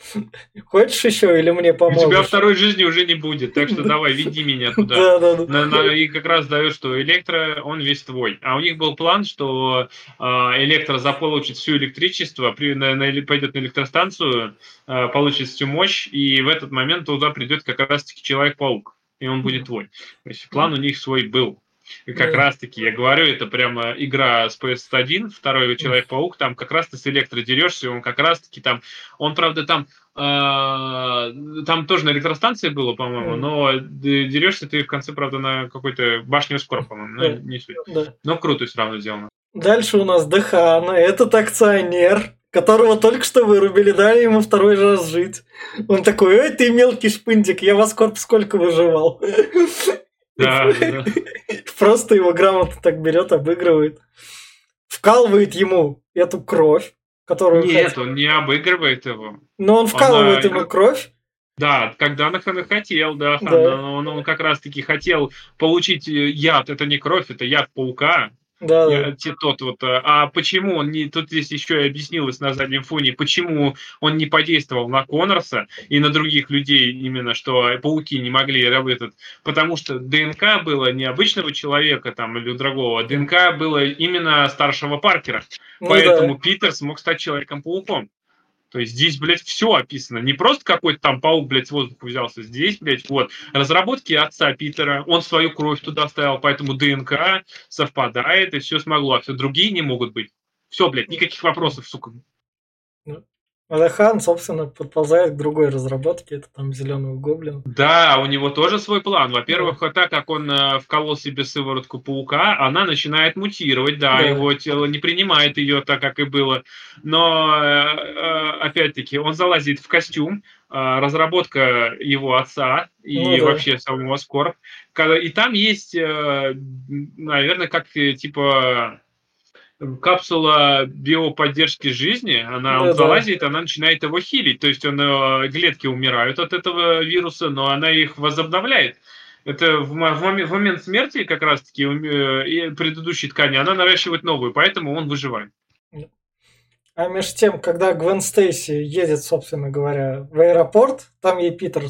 Хочешь еще или мне поможешь? У тебя второй жизни уже не будет, так что давай, веди меня туда. Да, да, да. И как раз дает, что электро, он весь твой. А у них был план, что а, электро заполучит все электричество, пойдет на электростанцию, а, получит всю мощь, и в этот момент туда придет как раз-таки Человек-паук, и он будет твой. То есть план у них свой был. И как да. раз таки, я говорю, это прямо игра с PS1, второй Человек-паук, там как раз ты с электро дерешься, он как раз таки там, он, правда, там э, там тоже на электростанции было, по-моему, но дерешься ты в конце, правда, на какой-то башне скоро, по-моему, ну, не суть. Да. Но круто все равно сделано. Дальше у нас Дехана, этот акционер, которого только что вырубили, дали ему второй раз жить. Он такой, ой, ты мелкий шпындик, я вас корп сколько выживал. Да, Просто его грамотно так берет, обыгрывает. Вкалывает ему эту кровь, которую... Нет, хотел. он не обыгрывает его. Но он вкалывает он, ему кровь. Да, когда он хотел, да, да. Он, он как раз-таки хотел получить яд. Это не кровь, это яд паука. Да, да. Тот вот. Э, а почему он не... Тут здесь еще и объяснилось на заднем фоне, почему он не подействовал на Коннорса и на других людей именно, что пауки не могли работать. Потому что ДНК было не обычного человека там или другого, а ДНК было именно старшего Паркера. Ну, Поэтому да. Питер смог стать Человеком-пауком. То есть здесь, блядь, все описано. Не просто какой-то там паук, блядь, с воздуха взялся. Здесь, блядь, вот, разработки отца Питера, он свою кровь туда ставил, поэтому ДНК совпадает, и все смогло, а все другие не могут быть. Все, блядь, никаких вопросов, сука. Ну, Адахан, собственно, подползает к другой разработке, это там зеленый гоблин. Да, у него тоже свой план. Во-первых, да. так как он э, вколол себе сыворотку паука, она начинает мутировать, да, да, его тело не принимает ее так, как и было. Но, э, э, опять-таки, он залазит в костюм, разработка его отца и ну, да. вообще самого Скорб. И там есть, наверное, как типа капсула биоподдержки жизни, она да, он залазит, да. она начинает его хилить. То есть он, э, клетки умирают от этого вируса, но она их возобновляет. Это в, момент, в момент смерти как раз-таки э, предыдущей ткани она наращивает новую, поэтому он выживает. А между тем, когда Гвен Стейси едет, собственно говоря, в аэропорт, там ей Питер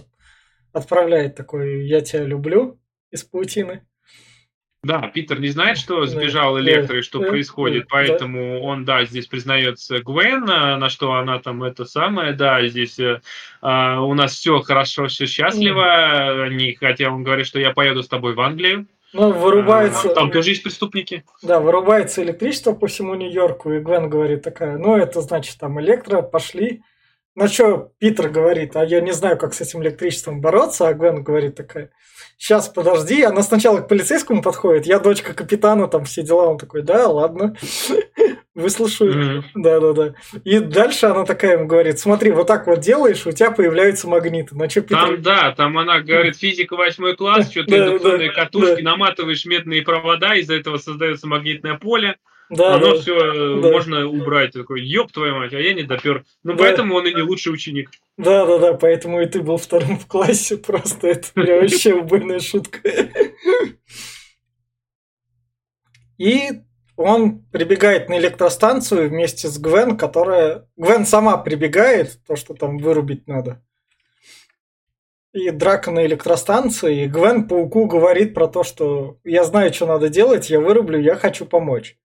отправляет такой «я тебя люблю» из паутины. Да, Питер не знает, что сбежал Электро и что происходит, поэтому он, да, здесь признается Гвен, на что она там это самое, да, здесь э, а, у нас все хорошо, все счастливо, они, хотя он говорит, что я поеду с тобой в Англию. Ну, вырубается... А, там тоже есть преступники. Да, вырубается электричество по всему Нью-Йорку, и Гвен говорит такая, ну, это значит, там электро, пошли. На что Питер говорит, а я не знаю, как с этим электричеством бороться, а Гвен говорит такая, сейчас, подожди. Она сначала к полицейскому подходит, я дочка капитана, там все дела. Он такой, да, ладно, выслушаю. Да-да-да. И дальше она такая ему говорит, смотри, вот так вот делаешь, у тебя появляются магниты. На что. Там, да, там она говорит, физика восьмой класс, что ты индукционные катушки, наматываешь медные провода, из-за этого создается магнитное поле. Да, Оно да, все да. можно убрать. Такой, ёб твою мать, а я не допер. Ну, да. поэтому он и не лучший ученик. Да, да, да, поэтому и ты был вторым в классе. Просто это вообще убойная шутка. И он прибегает на электростанцию вместе с Гвен, которая... Гвен сама прибегает, то, что там вырубить надо. И драка на электростанции, и Гвен Пауку говорит про то, что я знаю, что надо делать, я вырублю, я хочу помочь.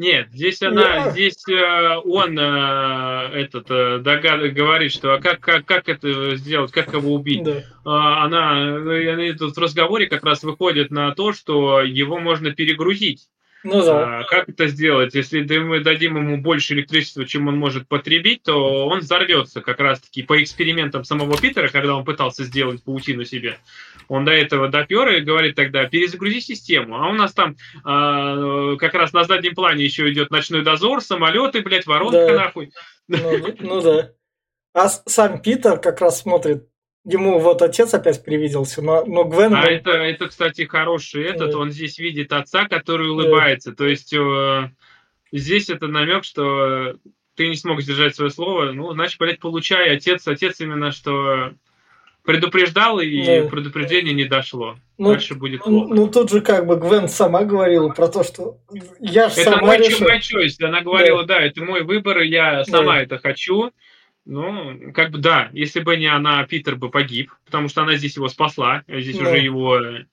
Нет, здесь она, я... здесь э, он э, этот э, догад, говорит, что а как, как, как это сделать, как его убить. Да. А, она, она тут в разговоре как раз выходит на то, что его можно перегрузить. Ну да. А, как это сделать? Если мы дадим ему больше электричества, чем он может потребить, то он взорвется как раз-таки по экспериментам самого Питера, когда он пытался сделать паутину себе. Он до этого допер и говорит тогда, перезагрузи систему. А у нас там э, как раз на заднем плане еще идет ночной дозор, самолеты, блядь, воронка да. нахуй. Ну, ну да. А сам Питер как раз смотрит Ему вот отец опять привиделся, но, но Гвен... А это, это, кстати, хороший этот, да. он здесь видит отца, который улыбается. Да. То есть э, здесь это намек, что ты не смог сдержать свое слово, ну, значит, блядь, получай. Отец, отец именно, что предупреждал, и да. предупреждение не дошло. Ну, Дальше будет ну, плохо. Ну, тут же как бы Гвен сама говорила про то, что я это сама мой, решила. мой choice. Она говорила, да. да, это мой выбор, и я сама да. это хочу. Ну, как бы да, если бы не она, Питер бы погиб, потому что она здесь его спасла, а здесь ну, уже его э,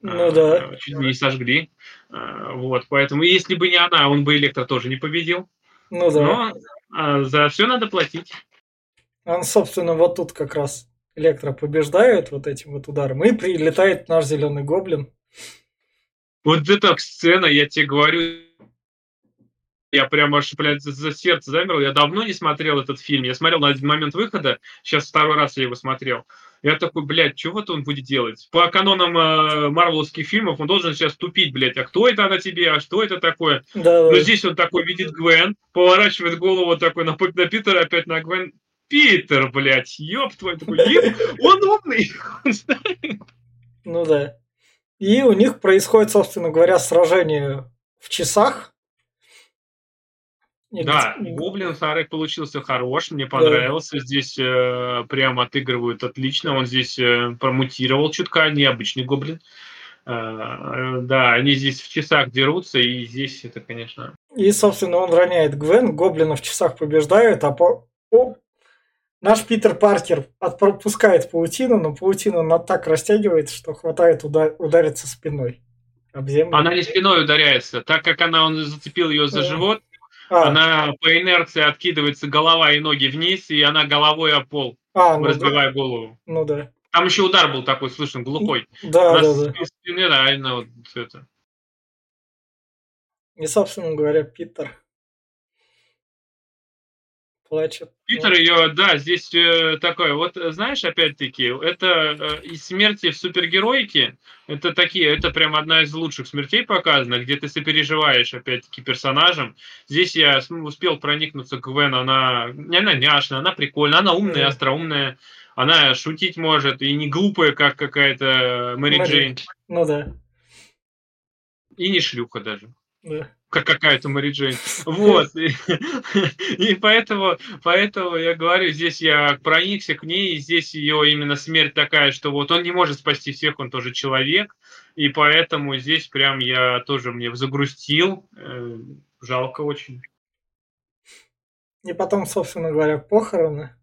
ну, а, да. чуть не сожгли. А, вот, поэтому если бы не она, он бы Электро тоже не победил. Ну да. Но а, за все надо платить. Он, собственно, вот тут как раз Электро побеждает вот этим вот ударом, и прилетает наш зеленый гоблин. Вот эта сцена, я тебе говорю, я прямо аж, блядь, за, сердце замер. Я давно не смотрел этот фильм. Я смотрел на один момент выхода, сейчас второй раз я его смотрел. Я такой, блядь, чего-то он будет делать? По канонам э, марвеловских фильмов он должен сейчас тупить, блядь, а кто это на тебе, а что это такое? Да, Но здесь он такой видит Гвен, поворачивает голову такой на, на Питера, опять на Гвен. Питер, блядь, ёб твой, такой, он умный. Ну да. И у них происходит, собственно говоря, сражение в часах, да, Гоблин Харек получился хорош, мне понравился. Да. Здесь э, прям отыгрывают отлично. Он здесь э, промутировал чутка, необычный гоблин. Э, э, да, они здесь в часах дерутся, и здесь это, конечно... И, собственно, он роняет Гвен, гоблина в часах побеждают, а по... О, наш Питер Паркер отпускает паутину, но паутина она так растягивается, что хватает удар... удариться спиной. Об землю. Она не спиной ударяется, так как она, он зацепил ее за живот, а. Она по инерции откидывается голова и ноги вниз, и она головой о пол, а, ну разбивая да. голову. Ну да. Там еще удар был такой слышен, глухой. Да, она да, да. спины реально вот это. И, собственно говоря, Питер плачет. Питер ее, да, здесь э, такое, вот знаешь, опять-таки, это э, из смерти в супергеройке, это такие, это прям одна из лучших смертей показана, где ты сопереживаешь, опять-таки, персонажем. Здесь я успел проникнуться к Гвен, она, она няшная, она прикольная, она умная, mm. остроумная, она шутить может, и не глупая, как какая-то Мэри Джейн. Ну да. И не шлюха даже. Как какая-то Мэри Джейн. Вот. И, и поэтому, поэтому я говорю, здесь я проникся к ней, и здесь ее именно смерть такая, что вот он не может спасти всех, он тоже человек, и поэтому здесь прям я тоже мне загрустил. Э, жалко очень. И потом, собственно говоря, похороны.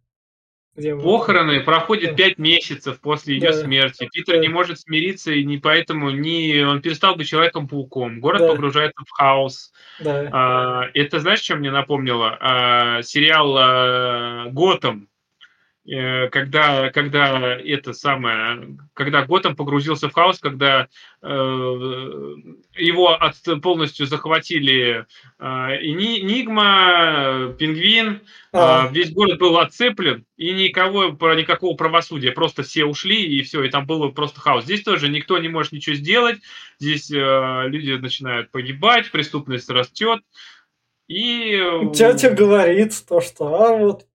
Где Похороны проходят пять месяцев после ее да. смерти. Питер да. не может смириться, и не поэтому не он перестал быть человеком-пауком. Город да. погружается в хаос. Да. А, это знаешь, чем мне напомнило? А, сериал а, Готэм когда, когда это самое, когда Готэм погрузился в хаос, когда э, его от, полностью захватили э, и Нигма, Пингвин, а. э, весь город был отцеплен, и никого, никакого правосудия, просто все ушли, и все, и там был просто хаос. Здесь тоже никто не может ничего сделать, здесь э, люди начинают погибать, преступность растет, и... Тетя говорит то, что а вот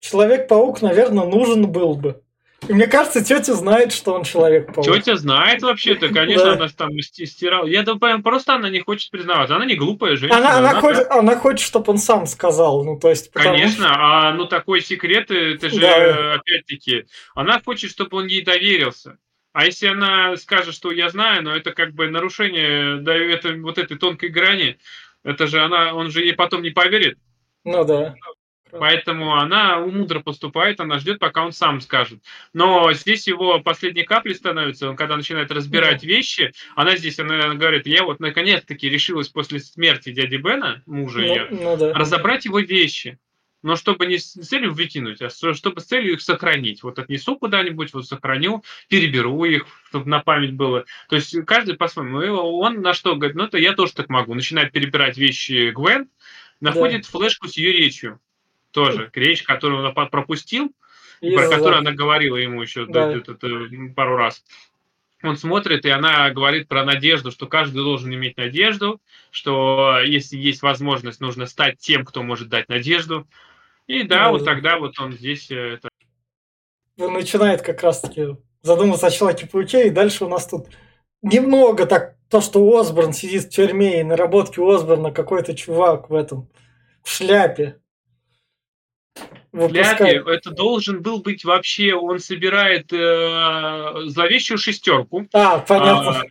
Человек-паук, наверное, нужен был бы. И мне кажется, тетя знает, что он человек-паук. Тетя знает вообще-то, конечно, да. она там стирала. Я думаю, просто она не хочет признаваться. Она не глупая женщина. Она, она, она, хочет, она хочет, чтобы он сам сказал. Ну, то есть, Конечно, что... а ну такой секрет, это же, да. опять-таки, она хочет, чтобы он ей доверился. А если она скажет, что я знаю, но это как бы нарушение да, это, вот этой тонкой грани, Это же она, он же ей потом не поверит. Ну да. Поэтому она мудро поступает, она ждет, пока он сам скажет. Но здесь его последней каплей становится, он когда начинает разбирать вещи, она здесь, она говорит, я вот наконец-таки решилась после смерти дяди Бена, мужа Ну, ее, ну да. разобрать его вещи. Но чтобы не с целью выкинуть, а чтобы с целью их сохранить. Вот отнесу куда-нибудь, вот сохраню, переберу их, чтобы на память было. То есть каждый по-своему. И он на что говорит, ну это я тоже так могу. Начинает перебирать вещи Гвен, находит флешку с ее речью. Тоже речь, которую он пропустил, И про которую она говорила ему еще Да. пару раз. Он смотрит, и она говорит про надежду, что каждый должен иметь надежду, что если есть возможность, нужно стать тем, кто может дать надежду. И да, Да, вот да. тогда вот он здесь э, это, он начинает как раз-таки задумываться о Человеке-пауке, и дальше у нас тут немного так, то, что Осборн сидит в тюрьме, и наработки Осборна какой-то чувак в этом, в шляпе. Ли. Это должен был быть вообще, он собирает э, зловещую шестерку. А, понятно. А,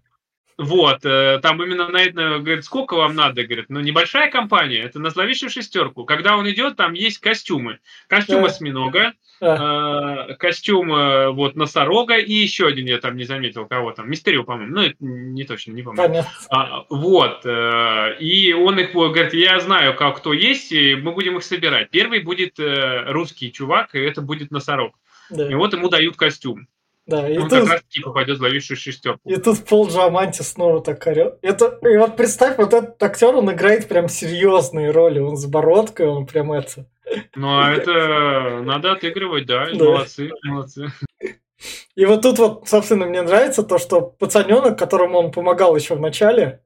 вот, э, там именно на это, говорит, сколько вам надо, говорит, ну, небольшая компания, это на зловещую шестерку. Когда он идет, там есть костюмы. Костюм осьминога, э, костюм э, вот носорога и еще один я там не заметил, кого там, Мистерио, по-моему, ну, это не точно, не помню. понятно. А, вот, э, и он их говорит, я знаю, как кто есть, и мы будем их собирать. Первый будет русский чувак, и это будет носорог. Да, И вот ему дают костюм. Да. И, он как тут, раз таки попадет в зловещую шестерку. и тут Пол Джаманти снова так орет. Это, и вот представь, вот этот актер, он играет прям серьезные роли. Он с бородкой, он прям это. Ну, а это надо отыгрывать, да, Да. молодцы, молодцы. И вот тут вот, собственно, мне нравится то, что пацаненок, которому он помогал еще в начале,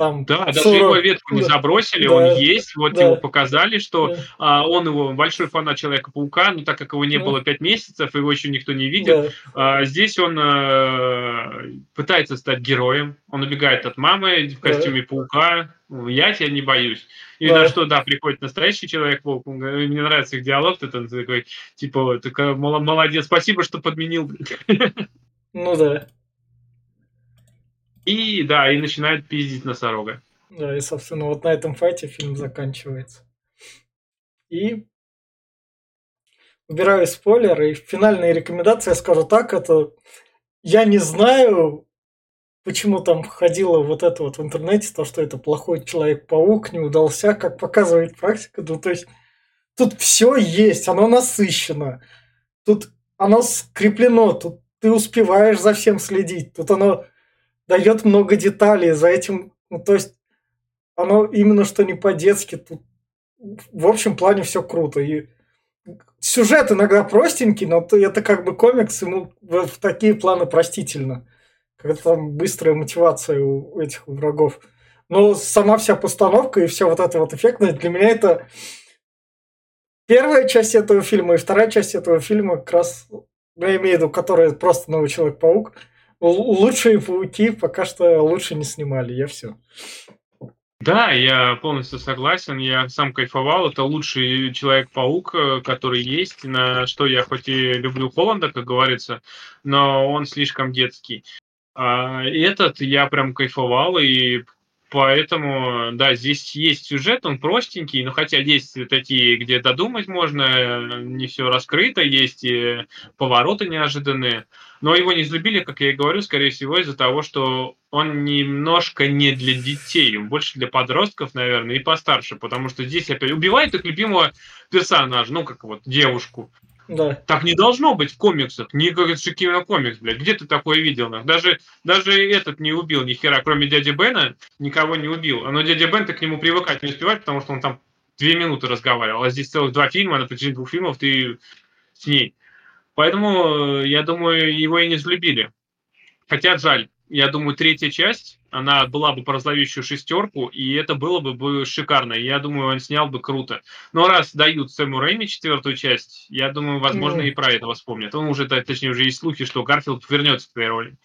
там... Да, даже Суро- его ветку не Да. забросили, Да. он есть, вот Да. ему показали, что Да. а, он его большой фанат Человека-паука, но так как его не Да. было пять месяцев, его еще никто не видел, Да, а, здесь он э, пытается стать героем, он убегает от мамы в Да. костюме паука, я тебя не боюсь. И Да. на что, да, приходит настоящий Человек-паук, он говорит, мне нравится их диалог, это такой, типа, такая, «Мол- молодец, спасибо, что подменил. ну да. И, да, и начинает пиздить носорога. Да, и, собственно, вот на этом файте фильм заканчивается. И убираю спойлеры, и финальные рекомендации я скажу так, это я не знаю, почему там ходило вот это вот в интернете, то, что это плохой Человек-паук, не удался, как показывает практика. Ну, то есть тут все есть, оно насыщено, тут оно скреплено, тут ты успеваешь за всем следить, тут оно дает много деталей, за этим, ну, то есть оно именно что не по-детски, тут в общем плане все круто. И сюжет иногда простенький, но то- это как бы комикс, ему в, такие планы простительно. Когда там быстрая мотивация у, этих врагов. Но сама вся постановка и все вот это вот эффектное, для меня это первая часть этого фильма и вторая часть этого фильма как раз, я имею в виду, которая просто новый Человек-паук, лучшие пауки пока что лучше не снимали, я все. Да, я полностью согласен. Я сам кайфовал. Это лучший Человек-паук, э, который есть. На что я хоть и люблю Холланда, как говорится, но он слишком детский. А этот я прям кайфовал, и поэтому, да, здесь есть сюжет, он простенький, но хотя есть такие, где додумать можно, э, не все раскрыто, есть и повороты неожиданные. Но его не взлюбили, как я и говорю, скорее всего, из-за того, что он немножко не для детей, он больше для подростков, наверное, и постарше, потому что здесь опять убивает их любимого персонажа, ну, как вот девушку. Да. Так не должно быть в комиксах, не это же кинокомикс, блядь, где ты такое видел? Даже, даже этот не убил ни хера, кроме дяди Бена, никого не убил. Но дядя Бен, ты к нему привыкать не успеваешь, потому что он там две минуты разговаривал, а здесь целых два фильма, на протяжении двух фильмов ты с ней. Поэтому, э, я думаю, его и не взлюбили. Хотя жаль. Я думаю, третья часть, она была бы про зловещую шестерку, и это было бы, бы шикарно. Я думаю, он снял бы круто. Но раз дают Сэму Рэйми четвертую часть, я думаю, возможно, Мгм. и про это вспомнят. Он уже, точнее, уже есть слухи, что Гарфилд вернется к этой роли.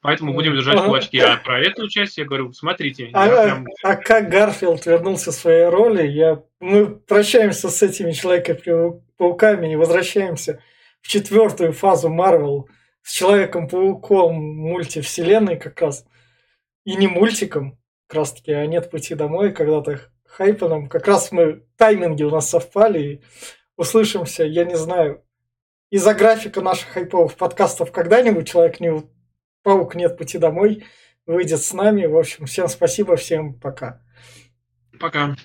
Поэтому будем держать кулачки. А про эту часть я говорю, смотрите. А, а- прям- а как Гарфилд вернулся в своей роли, я... мы прощаемся с этими Человеками-пауками и возвращаемся в четвертую фазу Марвел с Человеком-пауком мультивселенной как раз. И не мультиком. как раз таки «А нет пути домой», когда-то хайпаном. Как раз мы, тайминги у нас совпали, и услышимся, я не знаю, из-за графика наших хайповых подкастов когда-нибудь человек не паук нет пути домой выйдет с нами. В общем, всем спасибо, всем пока. Пока.